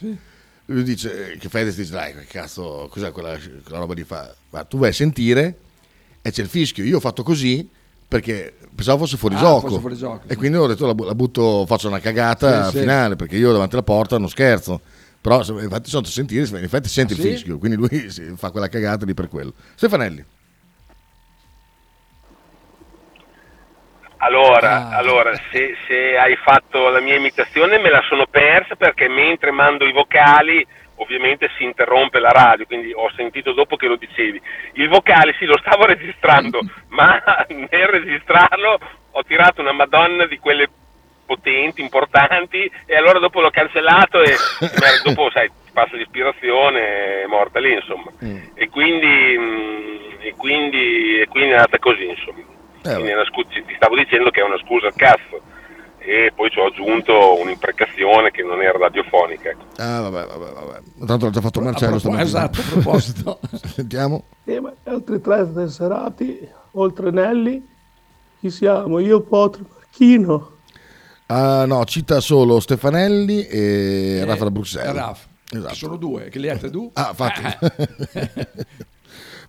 Lui dice: eh, Che Fedez dice: Dai, che cazzo, cos'è quella, quella roba di fa? Ma tu vai a sentire e c'è il fischio. Io ho fatto così perché pensavo fosse fuori, Ah, gioco. fosse fuori gioco, E sì. quindi ho detto: La, bu- la butto, faccio una cagata Sì, sì. finale perché io davanti alla porta non scherzo. Però infatti a sentire, in effetti sente Ah, il sì? fischio, quindi lui (laughs) fa quella cagata lì per quello. Stefanelli. Allora, Ah. allora se, se hai fatto la mia imitazione me la sono persa perché mentre mando i vocali ovviamente si interrompe la radio, quindi ho sentito dopo che lo dicevi. Il vocale sì, lo stavo (laughs) registrando, ma (laughs) nel registrarlo ho tirato una madonna di quelle potenti, importanti e allora dopo l'ho cancellato e (laughs) dopo sai, passa l'ispirazione, è morta lì insomma. E quindi, mm, e quindi, e quindi è andata così insomma. Quindi è una scu- ti stavo dicendo che è una scusa al cazzo e poi ci ho aggiunto un'imprecazione che non era radiofonica. ecco. Ah, vabbè, vabbè, vabbè. Tanto l'ha già fatto Marcello A propos- stamattina. esatto, a (laughs) proposito. Sentiamo. E ma gli altri tre tesserati, oltre Nelly, chi siamo? Io, Potro, Marchino. Ah, no, cita solo Stefanelli e Eh, Rafa da Bruxelles. e Raf. Esatto. Sono due, che li altre due. Ah. (laughs)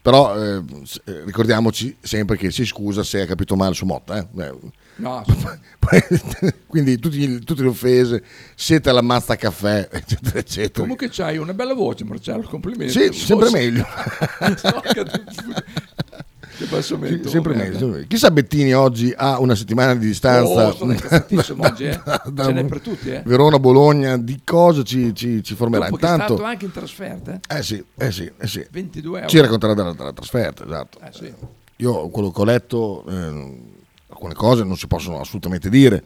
Però eh, s- eh, ricordiamoci sempre che si scusa se ha capito male su Motta. eh. No, (laughs) Quindi tutti- tutte le offese, siete alla mazza caffè, (laughs) eccetera, eccetera. Comunque c'hai una bella voce, Marcello, complimenti. Sì, sempre meglio. Sempre sempre meglio. Chissà Bettini oggi ha una settimana di distanza. Oh, sono incazzatissimo (laughs) oggi, eh. Ce n'è per tutti, eh. Verona, Bologna, di cosa ci, ci, ci formerà? Dopo è Intanto, stato anche in trasferta. eh. eh sì, eh sì, eh sì. 22 euro. Ci racconterà della, della trasferta, esatto. Eh, sì. Io quello che ho letto, eh, alcune cose non si possono assolutamente dire.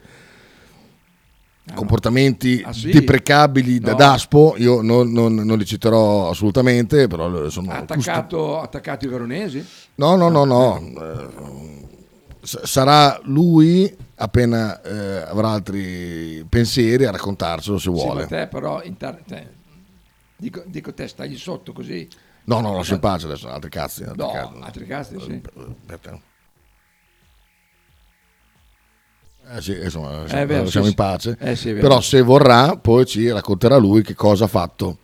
Comportamenti Ah, sì? deprecabili da No. Daspo, io non, non- non li citerò assolutamente, però sono Ha attaccato, attaccato i veronesi? No, no, no, no. Eh, s- sarà lui, appena eh, avrà altri pensieri, a raccontarcelo se Sì, vuole. ma te però, inter- te- dico, dico te, stagli sotto così. No, no, lascia in pace adesso, altri cazzi. altri No, cazzi. altri cazzi, sì. Aspetta. Eh sì, insomma, siamo, vero, siamo sì, in pace. sì. Eh sì. Però se vorrà, poi ci racconterà lui che cosa ha fatto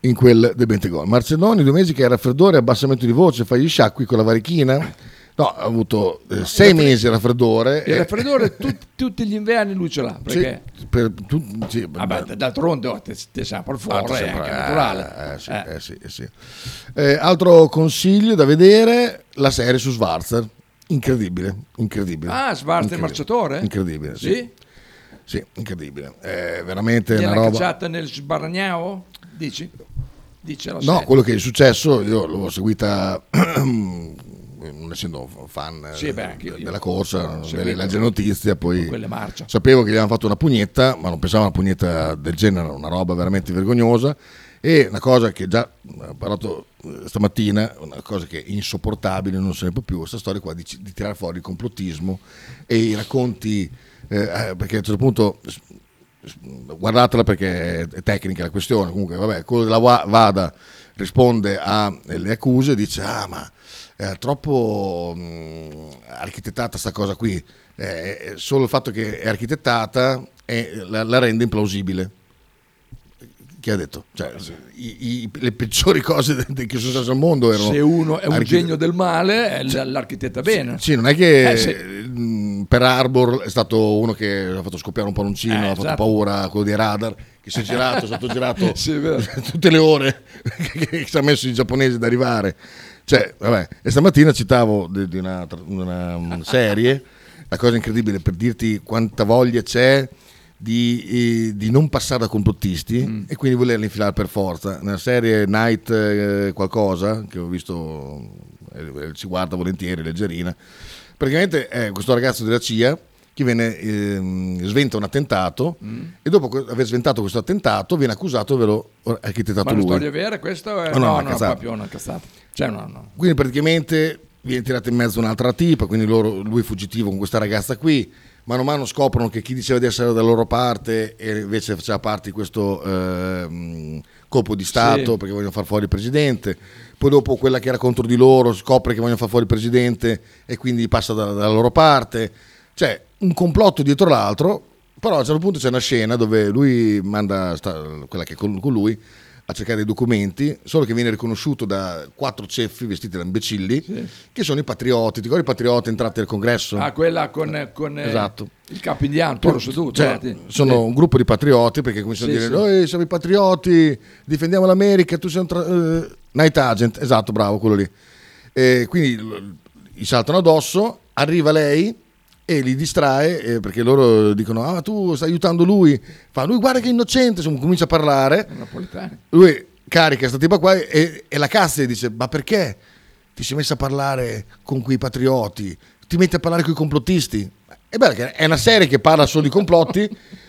in quel del Bentegol. Marcelloni, due mesi che ha raffreddore, abbassamento di voce, fa gli sciacqui con la varichina. No, ha avuto eh, sei mesi di raffreddore. Il e- raffreddore (laughs) tut- tutti gli inverni lui ce l'ha, perché... Sì, per tu- sì, Vabbè, d'altronde oh, te, te sempre Ah, fuori, ti è anche eh, naturale. eh, sì, eh, sì, eh, sì. Eh, altro consiglio da vedere, la serie su Schwarzer. Incredibile, incredibile. Ah, Schwarzer Incredibile. marciatore? Incredibile, sì. Sì? Sì, incredibile. È veramente Gliel'ha una roba... cacciata nel sbaragnao? Dici? Dice la No, serie. quello che è successo, io l'ho seguita, (clears throat) non essendo fan Sì, beh, anche io- della corsa, ho le seguito legge notizie, poi sapevo che gli avevano fatto una pugnetta, ma non pensavo a una pugnetta del genere, una roba veramente vergognosa. E una cosa che già ho parlato eh, stamattina, una cosa che è insopportabile, non se ne può più, questa storia qua di, di tirare fuori il complottismo e i racconti, eh, eh, perché a un certo punto guardatela perché è tecnica la questione, comunque vabbè, quello della Vada risponde alle accuse dice ah ma è troppo mh, architettata sta cosa qui, Eh, solo il fatto che è architettata è- la, la rende implausibile. Chi ha detto? Cioè, i- i- le peggiori cose che sono state al mondo erano... Se uno è un archite- genio del male, è l- l'architetta bene. Sì, non è che Eh, sì. mh, per Arbor è stato uno che ha fatto scoppiare un palloncino, Eh, ha fatto esatto. paura a quello dei radar, che si è girato, è stato (laughs) girato Sì, (laughs) tutte le ore (laughs) che si è messo i giapponesi ad arrivare. Cioè, vabbè, e stamattina citavo di, di una, una, mm, serie la cosa incredibile per dirti quanta voglia c'è di, eh, di non passare da complottisti Mm. e quindi volerli infilare per forza. Nella serie Night eh, qualcosa, che ho visto, eh, ci guarda volentieri, leggerina, praticamente è questo ragazzo della CIA che viene, ehm, sventa un attentato Mm. e dopo aver sventato questo attentato viene accusato di averlo architettato Ma la lui. storia vera questo è Oh, no, no, una cazzata. una cazzata. Cioè, no, no. Quindi praticamente viene tirata in mezzo un'altra tipa, quindi loro- lui è fuggitivo con questa ragazza qui. Mano a mano scoprono che chi diceva di essere dalla loro parte e invece faceva parte di questo ehm, colpo di Stato Sì. perché vogliono far fuori il presidente. Poi dopo quella che era contro di loro scopre che vogliono far fuori il presidente e quindi passa da- dalla loro parte. Cioè, un complotto dietro l'altro, però a un certo punto c'è una scena dove lui manda sta- quella che è con, con lui a cercare dei documenti, solo che viene riconosciuto da quattro ceffi vestiti da imbecilli, che sono i patrioti. Ti ricordi i patrioti entrati al congresso? Ah, quella con, con eh, Esatto. il capo indiano, toro seduto. Cioè, guardi. sono Sì. un gruppo di patrioti perché cominciano Sì, a dire sì. noi siamo i patrioti, difendiamo l'America, tu sei un tra- eh, night agent, esatto, bravo, quello lì. E quindi gli saltano addosso, arriva lei e li distrae eh, perché loro dicono ah tu stai aiutando lui, fa lui guarda che innocente, insomma comincia a parlare, lui carica sta tipa qua e, e la cassa gli dice ma perché ti sei messo a parlare con quei patrioti, ti metti a parlare con i complottisti? È bello che è una serie che parla solo di complotti,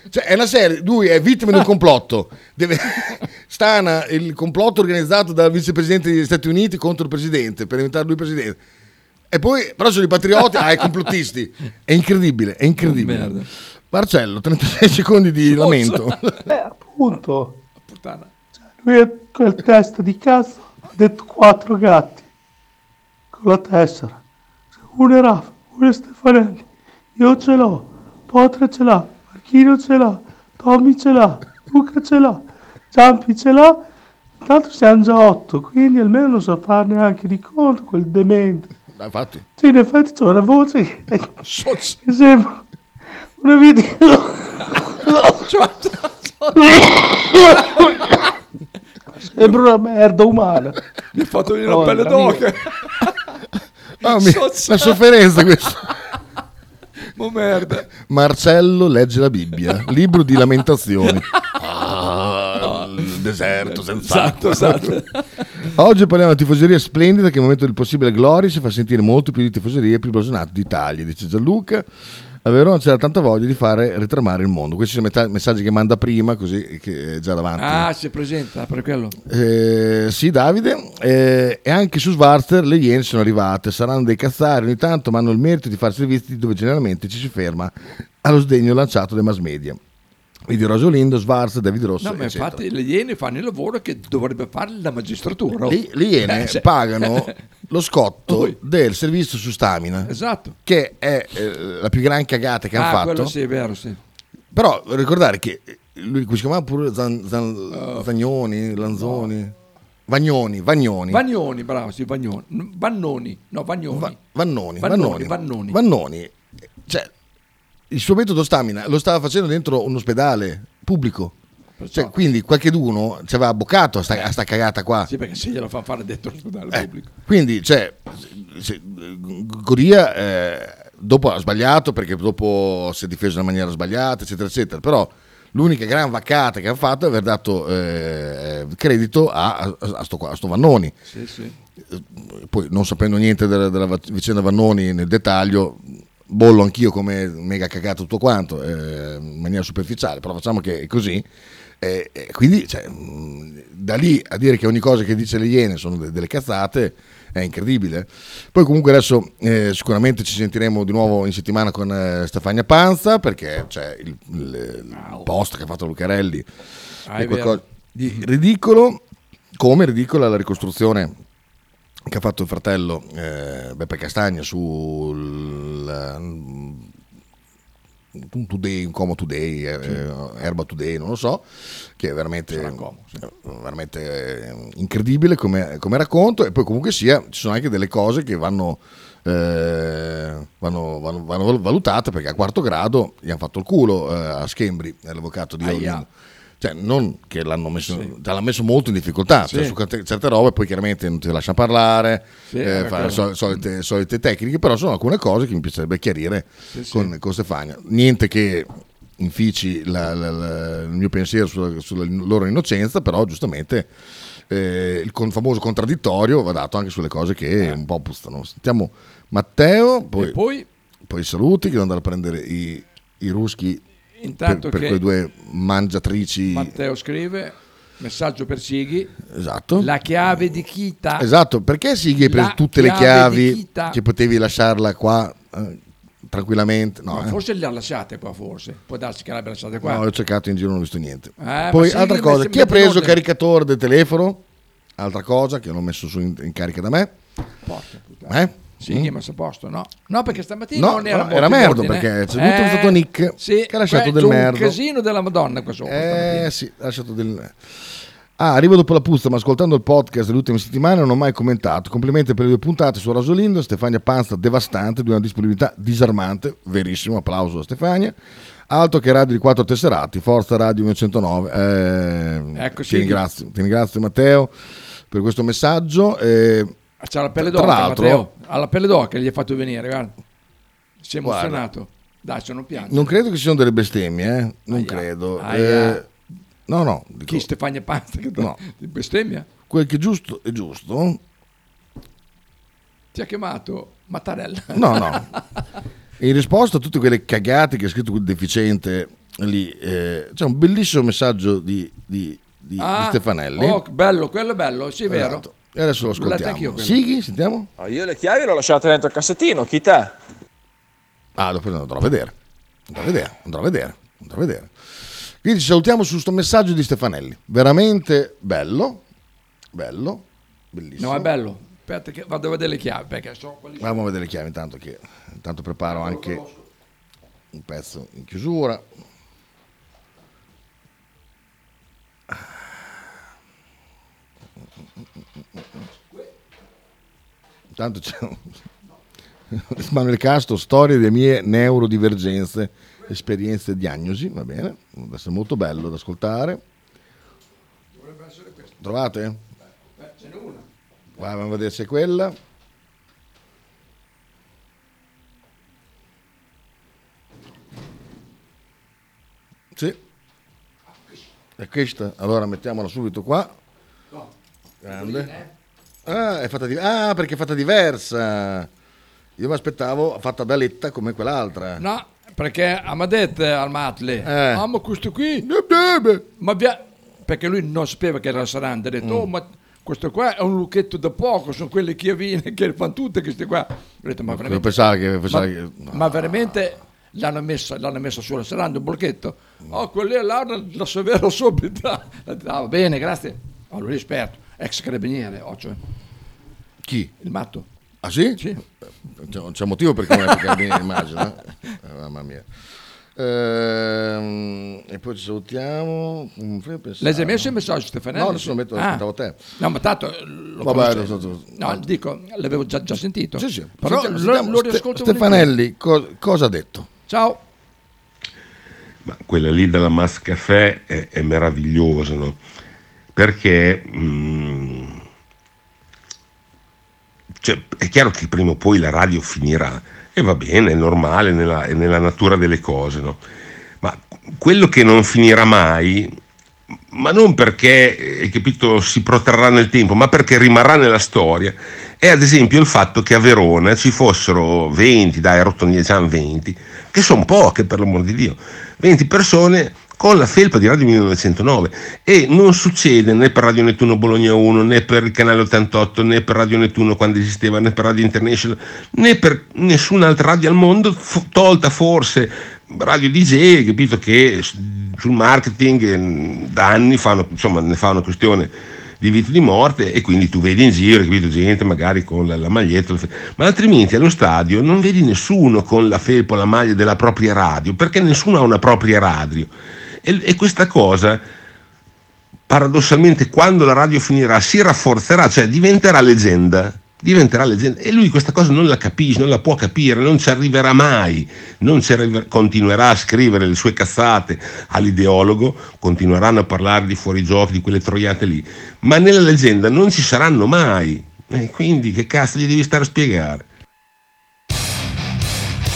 cioè è una serie, lui è vittima di un complotto, deve, (laughs) stana il complotto organizzato dal vicepresidente degli Stati Uniti contro il presidente per diventare lui presidente. E poi, però sono i patrioti, ah, i (laughs) complottisti. È incredibile, è incredibile. Merda. Marcello, 36 secondi di lamento. Eh, appunto. Puttana. Lui è quel testa di cazzo ha detto quattro gatti con la tessera. Uno è Rafa, uno è Stefanelli, io ce l'ho, Potre ce l'ha, Marchino ce l'ha, Tommy ce l'ha, Luca ce l'ha, Giampi ce l'ha, tanto siamo già otto, quindi almeno non so fare neanche di conto quel demente. Infatti. Sì, in effetti c'ho una voce che, che sembra una video. Sembra una merda umana. Mi ha fatto venire Oh, la pelle d'oca. Ah, mi- la sofferenza questa. Ma merda. Marcello legge la Bibbia, libro di lamentazioni. Ah, deserto senza Esatto, acqua. esatto. (laughs) Oggi parliamo di tifoseria splendida che al momento del possibile gloria si fa sentire molto più di tifoserie più blasonate d'Italia, dice Gianluca. A Verona c'era tanta voglia di fare ritramare il mondo. Questi sono i messaggi che manda prima, così che è già davanti. Ah, si presenta per quello. Eh, sì, Davide. Eh, e anche su Schwarzer le Iene sono arrivate. Saranno dei cazzari ogni tanto, ma hanno il merito di fare servizi dove generalmente ci si ferma allo sdegno lanciato dai mass media. Vedi Rosolindo, Schwarzer, David Rosso. No, ma eccetera. infatti le Iene fanno il lavoro che dovrebbe fare la magistratura. oh. Le, le Iene Eh, se- pagano (laughs) lo scotto del servizio su stamina, Esatto. che è eh, la più gran cagata che ah, hanno fatto. quello sì, è vero, sì. Però ricordare che lui si chiamava pure Zan- Zan- Oh. Zagnoni, Lanzoni, Vagnoni, Vagnoni. Vagnoni, bravo, sì, Vagnoni. Vannoni, no, Vagnoni. Vannoni, Vannoni, Vannoni, Vannoni. Vannoni. Cioè, il suo metodo stamina lo stava facendo dentro un ospedale pubblico. Cioè, quindi qualcheduno ci aveva boccato a sta, a sta cagata qua. Sì, perché se glielo fa fare dentro l'ospedale Eh, pubblico. Quindi, cioè, se- Goria eh, dopo ha sbagliato perché dopo si è difeso in una maniera sbagliata, eccetera, eccetera. Però l'unica gran vaccata che ha fatto è aver dato eh, credito a, a, a sto, a sto Vannoni. Sì, sì. Poi, non sapendo niente della, della vicenda Vannoni nel dettaglio, bollo anch'io come mega cagato tutto quanto, eh, in maniera superficiale, però facciamo che è così. E, e quindi cioè, mh, da lì a dire che ogni cosa che dice le Iene sono de- delle cazzate è incredibile. Poi comunque adesso eh, sicuramente ci sentiremo di nuovo in settimana con eh, Stefania Panza perché c'è il, il- il post che ha fatto Lucarelli Ah, è è qualcosa di ridicolo, come ridicola la ricostruzione che ha fatto il fratello eh, Beppe Castagna sul un Today, un Como Today, eh, eh, Erba Today, non lo so, che è veramente, eh, veramente eh, incredibile come, come racconto e poi comunque sia ci sono anche delle cose che vanno, eh, vanno, vanno- vanno valutate perché a quarto grado gli hanno fatto il culo eh, a Schembri, l'avvocato di. Olin. Cioè, non che l'hanno messo, te l'ha messo molto in difficoltà, cioè, Sì. su certe robe poi chiaramente non ti lascia parlare, Sì, eh, fa sol- solite, solite tecniche, però sono alcune cose che mi piacerebbe chiarire Sì, sì. con, con Stefania. Niente che infici la- la- la- il mio pensiero sulla, sulla loro innocenza, però giustamente eh, il con- famoso contraddittorio va dato anche sulle cose che un po' puzzano. Sentiamo Matteo, poi, E poi? poi i saluti, che devo andare a prendere i, i ruschi Intanto per, per quei due mangiatrici. Matteo scrive, messaggio per Sighi, Esatto. la chiave di Kita. Esatto, perché Sighi hai preso tutte le chiavi che potevi lasciarla qua eh, tranquillamente? No, eh. forse le ha lasciate qua, forse. Può darsi che le abbia lasciate qua. No, ho cercato in giro, non ho visto niente. ma Poi, altra cosa, chi ha preso il caricatore del telefono? Altra cosa che l'ho messo su in, in carica da me. Porca puttana. Eh? Sì, è messo a posto, no? No, perché stamattina No, non era no, era merda, perché c'è tutto stato Nick sì, che ha lasciato del c'è un merda. casino della Madonna qua sopra. stamattina. Eh sì, ha lasciato del... Ah, arrivo dopo la puzza, ma ascoltando il podcast delle ultime settimane non ho mai commentato. Complimenti per le due puntate su Rosolindo, Stefania Panza devastante, di una disponibilità disarmante, verissimo, applauso a Stefania. Altro che radio di quattro tesserati, Forza Radio 909. Eh, Ecco, ti, ringrazio, ti ringrazio Matteo per questo messaggio. eh, C'ha la pelle tra d'oca, l'altro- Matteo. Ha la pelle d'oca che gli hai fatto venire, guarda. Si è emozionato. Dai, non piange. non credo che ci siano delle bestemmie, eh? non Aia. credo. Aia. Eh, no, no, dico, Chi Stefania Panza che No. di bestemmia? quel che è giusto è giusto. Ti ha chiamato Mattarella. No, no. (laughs) In risposta a tutte quelle cagate che ha scritto quel deficiente lì, eh, c'è un bellissimo messaggio di, di- di- di Ah, Stefanelli. Oh, bello, quello è bello, sì, è vero. E adesso lo ascoltiamo. Sighi, sentiamo? No, io le chiavi le ho lasciate dentro il cassettino, chi te? Ah, dopo andrò a vedere. Andrò a vedere, andrò a vedere, andrò a vedere. Quindi ci salutiamo su questo messaggio di Stefanelli. Veramente bello, bello, bellissimo. No, è bello. Aspetta che vado a vedere le chiavi perché so Andiamo a vedere le chiavi intanto che intanto preparo anche un pezzo in chiusura. Intanto c'è un- (laughs) Manuel Castro, storie delle mie neurodivergenze, esperienze e diagnosi, va bene, deve essere molto bello da ascoltare. Dovrebbe essere questo. Trovate? Beh, ce n'è una. Andiamo a vedere se è quella. Sì. È questa. Allora mettiamola subito qua. Grande. Ah, è fatta di- ah, perché è fatta diversa. Io mi aspettavo fatta da letta come quell'altra. No, perché a mi ha detto al Matle, Eh. ah ma questo qui, ma via... perché lui non sapeva che era Saranda, ha detto, Mm. oh ma questo qua è un lucchetto da poco, sono quelle chiavine (laughs) che fanno tutte queste qua. Ho detto, ma Io veramente, pensavo che- pensavo ma, che- ma veramente l'hanno messa, l'hanno messa sulla Saranda, un bolchetto? Oh, quello là la, la severo subito. (laughs) "Ah, va bene, grazie. Oh, lui è esperto, ex carabiniere, oh, cioè, Chi? il matto. Ah sì? Sì. C'è, c'è un motivo per cui non è carabiniere, immagino. eh? Eh, mamma mia. Ehm, e poi ci salutiamo. Mm. L'hai già messo il messaggio Stefanelli? No, adesso lo metto, Ah. aspettavo te. No, ma tanto eh, lo Vabbè, lo so- so- No, dico, l'avevo già, già sentito. Sì, sì. Però Sentiamo- lo, lo Ste- riascolto Stefanelli, co- cosa ha detto? Ciao. Ma quella lì della Mas Café è, è meravigliosa, no? Perché mm, cioè, è chiaro che prima o poi la radio finirà e va bene, è normale, nella, è nella natura delle cose, no? Ma quello che non finirà mai, ma non perché hai capito, si protrarrà nel tempo, ma perché rimarrà nella storia, è ad esempio il fatto che a Verona ci fossero 20, dai, rottonigliamo 20, che sono poche per l'amor di Dio, 20 persone con la felpa di Radio 1909 e non succede né per Radio Nettuno Bologna 1 né per il canale 88 né per Radio Nettuno quando esisteva né per Radio International né per nessun'altra radio al mondo tolta forse Radio DJ capito che sul marketing eh, da anni fanno, insomma, ne fa una questione di vita e di morte e quindi tu vedi in giro capito, gente magari con la, la maglietta la ma altrimenti allo stadio non vedi nessuno con la felpa o la maglia della propria radio perché nessuno ha una propria radio e, e questa cosa paradossalmente quando la radio finirà si rafforzerà, cioè diventerà leggenda diventerà leggenda e lui questa cosa non la capisce, non la può capire, non ci arriverà mai, non ci arriver- continuerà a scrivere le sue cazzate all'ideologo, continueranno a parlare di fuorigiochi, di quelle troiate lì, ma nella leggenda non ci saranno mai. E quindi che cazzo gli devi stare a spiegare?